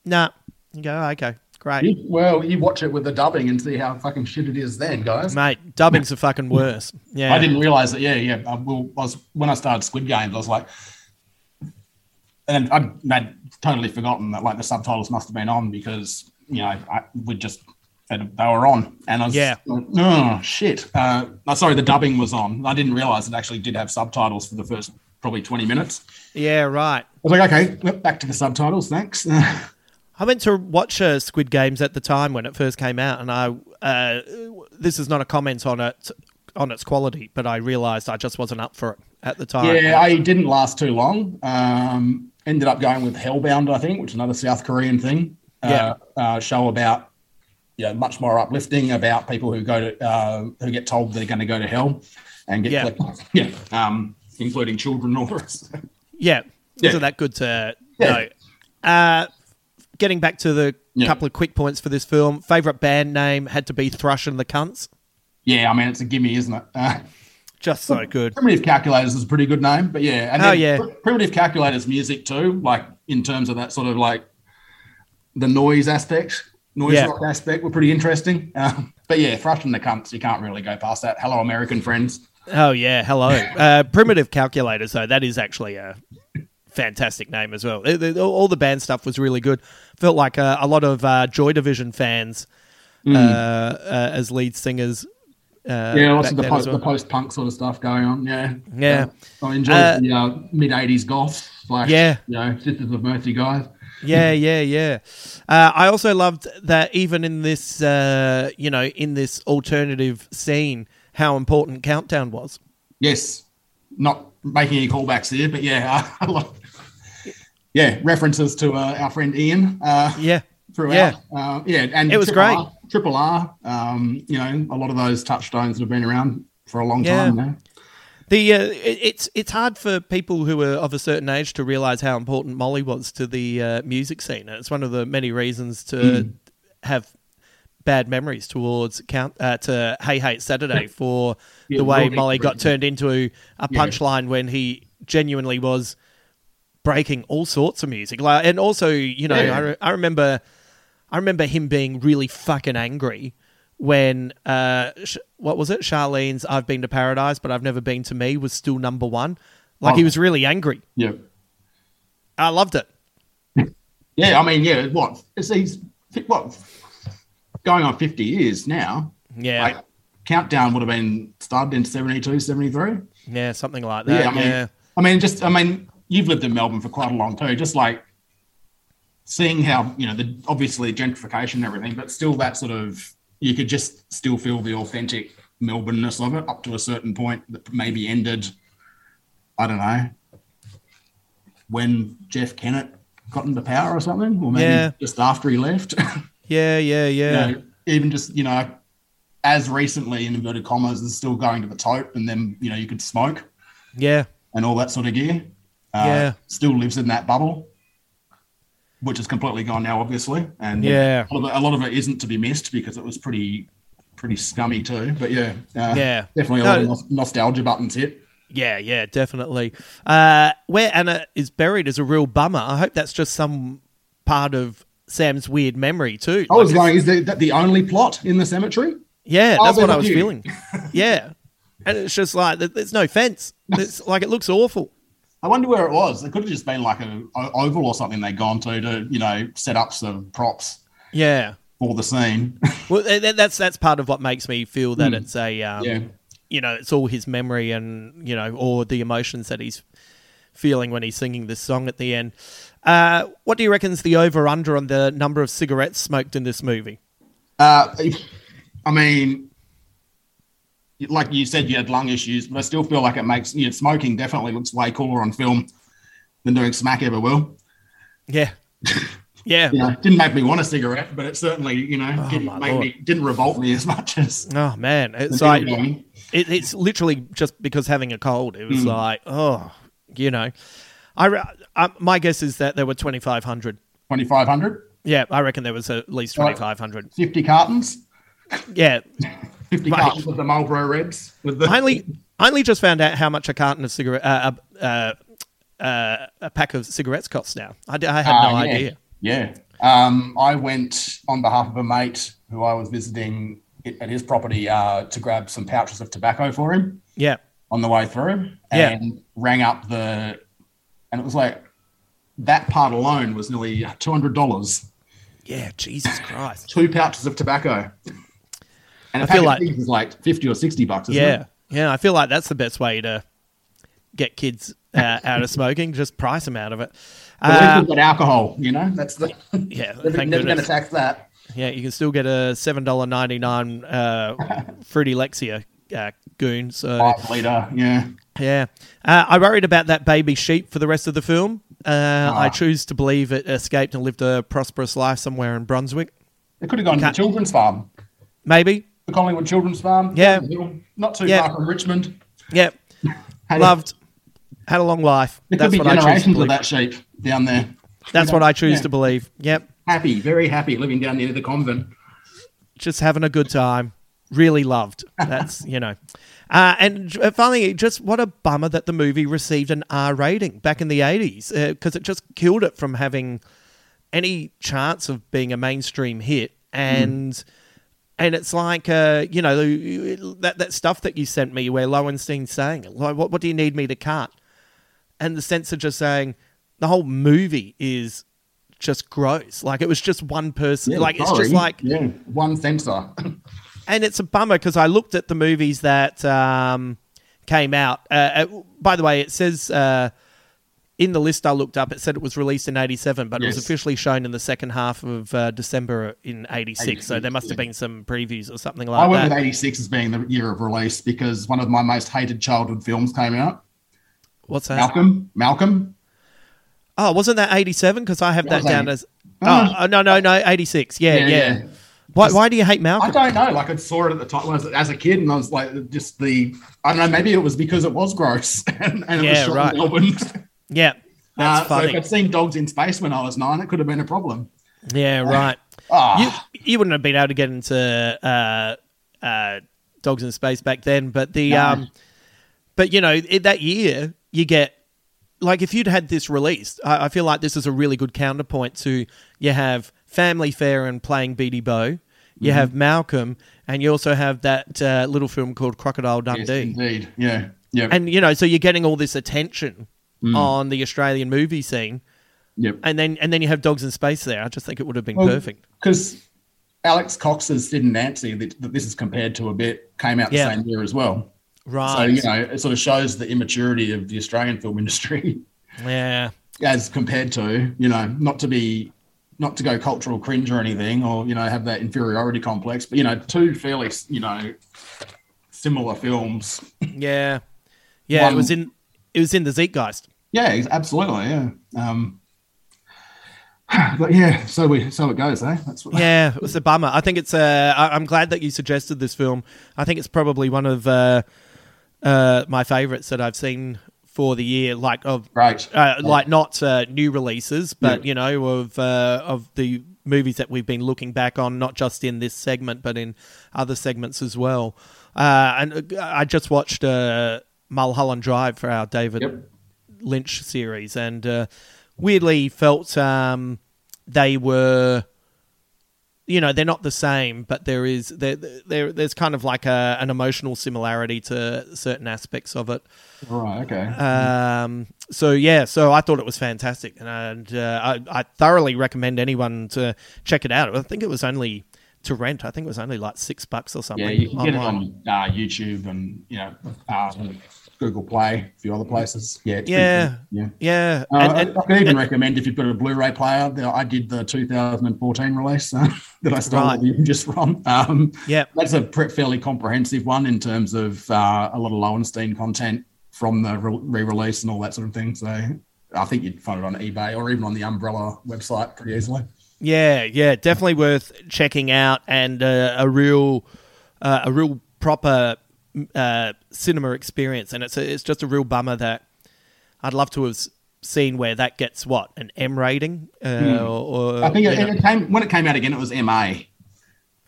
Nah. You go, "Oh, okay, great. You- well, you watch it with the dubbing and see how fucking shit it is then, guys. Mate, dubbing's are fucking worse. Yeah. I didn't realize that. Yeah, yeah. I, will, I was when I started Squid Games, I was like, and I'd totally forgotten that like the subtitles must have been on because you know I we just they were on, and I was Yeah. like, oh shit. Uh, sorry, the dubbing was on. I didn't realize it actually did have subtitles for the first probably twenty minutes. Yeah, right. I was like, okay, back to the subtitles, thanks. *laughs* I went to watch uh, Squid Games at the time when it first came out, and I uh, this is not a comment on it on its quality, but I realised I just wasn't up for it at the time. Yeah, I didn't last too long. Um, ended up going with Hellbound, I think, which is another South Korean thing. Yeah. Uh, uh, show about, yeah, much more uplifting about people who go to, uh, who get told they're going to go to hell and get, Yeah. *laughs* yeah, um, including children and all the rest. yeah, Yeah. isn't that good to Yeah. know? Getting back to the Yeah. couple of quick points for this film, favorite band name had to be Thrush and the Cunts. yeah, I mean, it's a gimme, isn't it? Uh, *laughs* Just so good. Primitive Calculators is a pretty good name, but yeah. And Oh, then yeah. Primitive Calculators music too, like in terms of that sort of like the noise aspect, noise Yeah. rock aspect, were pretty interesting. Um, but yeah, Thrush and the Cunts, you can't really go past that. Hello, American friends. Oh yeah, hello. Uh, Primitive Calculators, though, that is actually a fantastic name as well. It- it- all all the band stuff was really good. Felt like uh, a lot of uh, Joy Division fans Mm. uh, uh, as lead singers. Uh, yeah, lots of the, then po- well. the post punk sort of stuff going on. Yeah. Yeah. Uh, I enjoyed Uh, the uh, mid 80s goth slash, Yeah. you know, Sisters of Mercy guys. Yeah, yeah, yeah. Uh, I also loved that even in this, uh, you know, in this alternative scene, how important Countdown was. Yes. Not making any callbacks there, but yeah. *laughs* a lot- yeah, references to uh, our friend Ian. Uh, Yeah. throughout. Yeah. Uh, yeah, and It was Triple great. R, Triple R, um, you know, a lot of those touchstones that have been around for a long Yeah. time now. The uh, it's it's hard for people who are of a certain age to realize how important Molly was to the uh, music scene. It's one of the many reasons to Mm. have bad memories towards count uh, to Hey Hey Saturday for Yeah, the way Molly got turned into a Yeah. punchline when he genuinely was breaking all sorts of music. Like, and also, you know, Yeah. I, re- I remember I remember him being really fucking angry when uh, sh- what was it? Charlene's "I've Been to Paradise, but I've never been to me" was still number one. Like he Oh. was really angry. Yeah. I loved it. *laughs* Yeah, I mean, yeah, what? It's he's what going on 50 years now. Yeah, Like, Countdown would have been started in 72, 73. yeah, something like that. yeah, I mean, yeah. I mean, just I mean, you've lived in Melbourne for quite a long time. Just like seeing how you know the obviously gentrification and everything, but still that sort of you could just still feel the authentic Melbourneness of it up to a certain point that maybe ended. I don't know when Jeff Kennett got into power or something, or maybe Yeah. just after he left. *laughs* Yeah, yeah, yeah. you know, even just you know, as recently in inverted commas, is still going to the tote, and then you know you could smoke Yeah. and all that sort of gear. Uh, Yeah. still lives in that bubble, which is completely gone now, obviously. And Yeah. a lot, of it, a lot of it isn't to be missed because it was pretty, pretty scummy too. But yeah, uh, Yeah. definitely a lot of No. nos- nostalgia buttons hit. Yeah, yeah, definitely. Uh, where Anna is buried is a real bummer. I hope that's just some part of Sam's weird memory too. I was Like, going, is that the only plot in the cemetery? Yeah, Oh, that's what I was you. feeling. Yeah, and it's just like there's no fence. It's *laughs* like it looks awful. I wonder where it was. It could have just been like a, o- oval or something they'd gone to to you know set up some props Yeah. for the scene. *laughs* Well, th- th- that's that's part of what makes me feel that Hmm. it's a, um, Yeah. you know, it's all his memory and you know, or the emotions that he's feeling when he's singing this song at the end. Uh, what do you reckon's the over under on the number of cigarettes smoked in this movie? Uh, I mean, like you said, you had lung issues, but I still feel like it makes you know, smoking definitely looks way cooler on film than doing smack ever will. Yeah, *laughs* yeah. You know, didn't make me want a cigarette, but it certainly, you know, Oh, didn't my make Lord. me didn't revolt me as much as Oh man, it's like it, it's literally just because having a cold. It was Mm. like, oh, you know, I, I my guess is that there were twenty five hundred. 2500, Yeah, I reckon there was at least Right. twenty five hundred. 50 cartons, Yeah, *laughs* 50 Right. cartons of the Marlboro Reds with the I only I only just found out how much a carton of cigarette, uh, uh, uh, a pack of cigarettes costs now. I had no Uh, yeah. idea. Yeah. Um, I went on behalf of a mate who I was visiting at his property uh, to grab some pouches of tobacco for him Yeah, on the way through Yeah. and rang up the, and it was like, that part alone was nearly $200. yeah. Jesus Christ. Two pouches of tobacco. And I feel like- these is like 50 or 60 bucks, isn't Yeah, it? yeah. I feel like that's the best way to get kids uh, out of smoking. Just price them out of it. But at least Uh, we've got alcohol, you know? That's the. *laughs* yeah, *laughs* never never going to tax that. Yeah, you can still get a seven dollar ninety nine uh, *laughs* fruity Lexia uh, goon. So Five yeah. yeah, uh, I worried about that baby sheep for the rest of the film. Uh, Ah. I choose to believe it escaped and lived a prosperous life somewhere in Brunswick. It could have gone to the children's farm. Maybe. The Collingwood Children's Farm. Yeah. down the hill, Not too Yeah. far from Richmond. Yep. *laughs* Had a- Loved. Had a long life. There That's could be what I choose to generations of believe. that sheep down there. That's You what know, I choose yeah. to believe. Yep. Happy, very happy living down near the convent. Just having a good time. Really loved. That's *laughs* you know, uh, and finally, just what a bummer that the movie received an R rating back in the eighties because it just killed it from having any chance of being a mainstream hit and. And it's like, uh, you know, that, that stuff that you sent me where Lowenstein's saying, like, what, what do you need me to cut? And the censor just saying, the whole movie is just gross. Like, it was just one person. Yeah, like, it's just like, yeah, one censor. *laughs* and it's a bummer because I looked at the movies that um, came out. Uh, uh, by the way, it says uh, in the list I looked up, it said it was released in '87, but it was officially shown in the second half of uh, December in '86. So there must have been some previews or something like that. I went that. with 86 as being the year of release because one of my most hated childhood films came out. What's that? Malcolm. Malcolm. Oh, wasn't that '87? Because I have That that down 80. as. Oh, oh, no, no, no, '86. Yeah, yeah. Yeah, yeah. Why, why do you hate Malcolm? I don't know. Like I saw it at the time when I was, as a kid, and I was like, just the I don't know. Maybe it was because it was gross, *laughs* and, and it Yeah, was shot right. Melbourne. *laughs* *laughs* Yeah, that's Uh, so if I'd seen Dogs in Space when I was nine, it could have been a problem. Yeah, right. Ah. You you wouldn't have been able to get into uh, uh, Dogs in Space back then, but the No. um, but you know it, that year you get like if you'd had this released, I, I feel like this is a really good counterpoint to you have Family Fair and playing Beatie Bow, you Mhm. have Malcolm, and you also have that uh, little film called Crocodile Yes, Dundee. indeed. Yeah. Yeah. And you know, so you're getting all this attention Mm. on the Australian movie scene. Yep. And then and then you have Dogs in Space there. I just think it would have been Well, perfect. Because Alex Cox's Sid and Nancy, that, that this is compared to a bit, came out the Yeah. same year as well. Right. So, you know, it sort of shows the immaturity of the Australian film *laughs* industry Yeah. as compared to, you know, not to be, not to go cultural cringe or anything or, you know, have that inferiority complex, but, you know, two fairly, you know, similar films. Yeah, yeah. One- it was in it was in the Zeitgeist. Yeah, absolutely. Yeah. Um, *sighs* but yeah, so we, so it goes, eh? That's what, Yeah, it was a bummer. I think it's. Uh, I, I'm glad that you suggested this film. I think it's probably one of uh, uh, my favourites that I've seen for the year. Like of Right. uh, like not uh, new releases, but Yeah. you know of uh, of the movies that we've been looking back on, not just in this segment, but in other segments as well. Uh, and uh, I just watched uh, Mulholland Drive for our David Lynch series, and uh, weirdly felt um, they were, you know, they're not the same, but there is there, there there's kind of like a, an emotional similarity to certain aspects of it. Right. Okay. Um, so yeah, so I thought it was fantastic, and uh, I, I thoroughly recommend anyone to check it out. I think it was only to rent. I think it was only like six bucks or something. Yeah, you can get it on uh, YouTube and you know uh, Google Play, a few other places. Yeah, Yeah, yeah, yeah. Uh, And- I- and- I can even and- recommend if you've got a Blu-ray player. I did the 2014 release uh, *laughs* that I stole Right. the images from. Um, yeah, that's a fairly comprehensive one in terms of uh, a lot of Lowenstein content from the re- re-release and all that sort of thing. So I think you'd find it on eBay or even on the Umbrella website pretty easily. Yeah, yeah, definitely worth checking out, and uh, a real, uh, a real proper uh, cinema experience. And it's a, it's just a real bummer that I'd love to have seen where that gets what an M rating, uh, Hmm. or, or I think it, it came when it came out again. It was MA.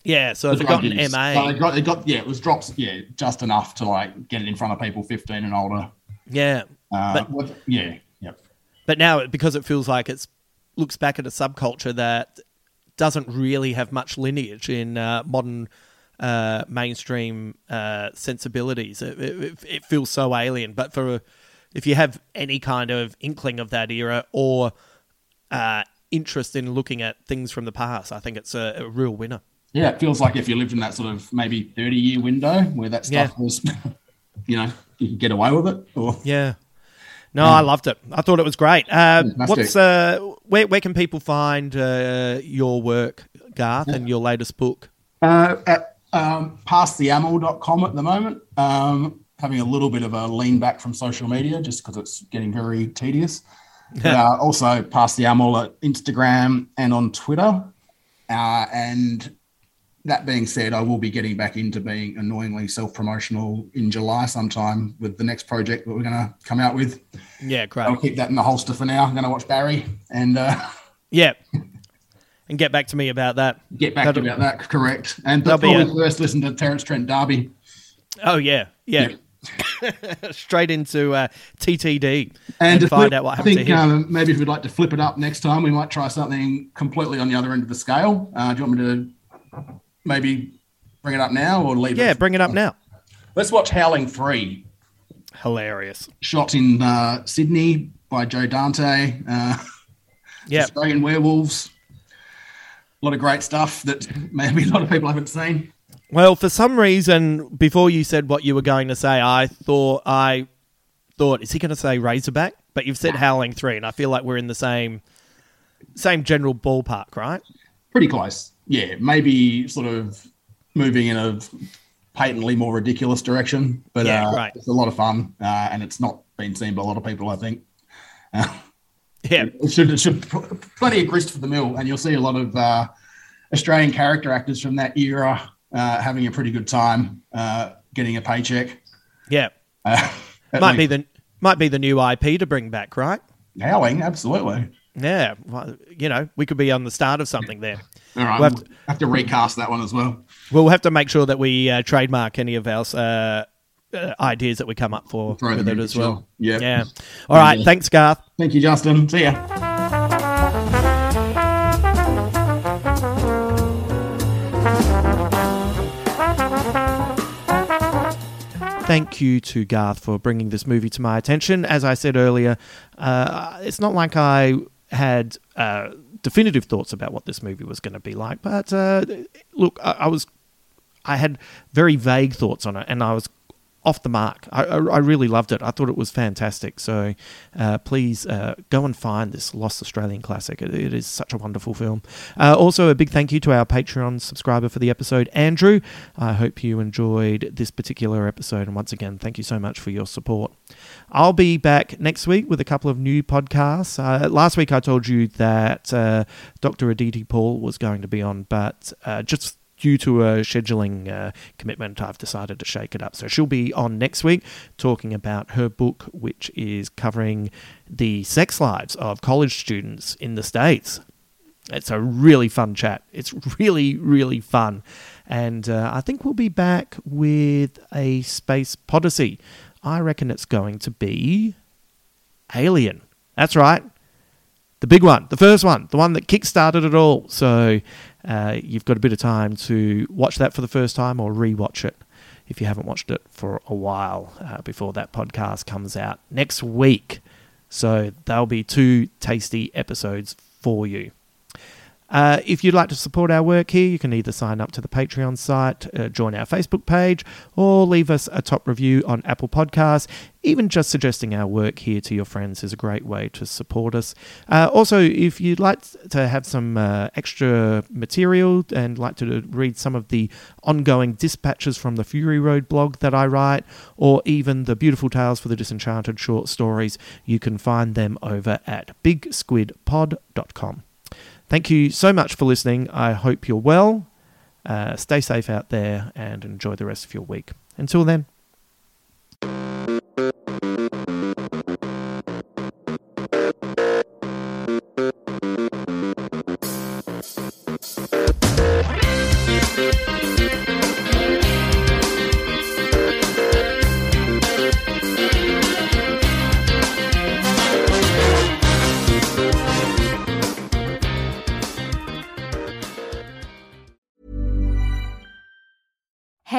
yeah. So if it got an. MA, So it got, it got yeah, it was drops yeah, just enough to like get it in front of people 15 and older. yeah, Uh, but with- yeah, yep. but now because it feels like it's looks back at a subculture that doesn't really have much lineage in uh, modern uh, mainstream uh, sensibilities. It, it, it feels so alien. But for if you have any kind of inkling of that era or uh, interest in looking at things from the past, I think it's a, a real winner. Yeah, it feels like if you lived in that sort of maybe 30 year window where that stuff Yeah. was, *laughs* you know, you could get away with it. Or Yeah. No, I loved it. I thought it was great. Uh, what's uh, where where can people find uh, your work, Garth, and your latest book? Uh, at um, passtheammo.com at the moment. Um, having a little bit of a lean back from social media just because it's getting very tedious. *laughs* But, uh, also, Pass the Ammo at Instagram and on Twitter. Uh, and that being said, I will be getting back into being annoyingly self promotional in July sometime with the next project that we're going to come out with. Yeah, great. I'll keep that in the holster for now. I'm going to watch Barry and uh, Yeah. *laughs* and get back to me about that. Get back That'll- about that, correct. And be probably first listen to Terence Trent D'Arby. Oh yeah, yeah. *laughs* Straight into uh, TTD And, to find out what I happened think to him. um, maybe if we'd like to flip it up next time, we might try something completely on the other end of the scale. Uh, do you want me to maybe bring it up now or leave yeah, it? Yeah, bring it up now. Let's watch Howling 3, Hilarious. shot in uh, Sydney by Joe Dante. Uh, Yeah. Australian werewolves. A lot of great stuff that maybe a lot of people haven't seen. Well, for some reason, before you said what you were going to say, I thought I thought is he going to say Razorback? But you've said Howling Three, and I feel like we're in the same same general ballpark, right? Pretty close. Yeah, maybe sort of moving in a patently more ridiculous direction, but Yeah, uh, right. it's a lot of fun, uh, and it's not been seen by a lot of people. I think. Uh, *laughs* Yeah, it should, it should plenty of grist for the mill, and you'll see a lot of uh, Australian character actors from that era uh, having a pretty good time uh, getting a paycheck. yeah. Uh, *laughs* Might be the might be the new IP to bring back, right? howling, absolutely. Yeah, well, you know, we could be on the start of something there. All right, We'll have we'll have to recast that one as well. We'll have to make sure that we uh, trademark any of our uh, uh, ideas that we come up for Throw with it as sure. well. Yeah. Yeah. All right. Yeah. Thanks, Garth. Thank you, Justin. See ya. Thank you to Garth for bringing this movie to my attention. As I said earlier, uh, it's not like I had uh, definitive thoughts about what this movie was going to be like, but uh, look, I, I was, I had very vague thoughts on it, and I was off the mark. I, I, really loved it. I thought it was fantastic. So uh, please uh, go and find this Lost Australian classic. It, it is such a wonderful film. Uh, also, a big thank you to our Patreon subscriber for the episode, Andrew. I hope you enjoyed this particular episode. And once again, thank you so much for your support. I'll be back next week with a couple of new podcasts. Uh, last week, I told you that uh, Dr. Aditi Paul was going to be on, but uh, just due to a scheduling uh, commitment, I've decided to shake it up. So she'll be on next week talking about her book, which is covering the sex lives of college students in the States. It's a really fun chat. It's really, really fun. And uh, I think we'll be back with a space podyssey. I reckon it's going to be Alien. That's right. The big one, the first one, the one that kick-started it all. So uh, you've got a bit of time to watch that for the first time or re-watch it if you haven't watched it for a while uh, before that podcast comes out next week. So there'll be two tasty episodes for you. Uh, if you'd like to support our work here, you can either sign up to the Patreon site, uh, join our Facebook page, or leave us a top review on Apple Podcasts. Even just suggesting our work here to your friends is a great way to support us. Uh, also, if you'd like to have some uh, extra material and like to read some of the ongoing dispatches from the Fury Road blog that I write, or even the Beautiful Tales for the Disenchanted short stories, you can find them over at bigsquidpod.com. Thank you so much for listening. I hope you're well. Uh, stay safe out there and enjoy the rest of your week. Until then.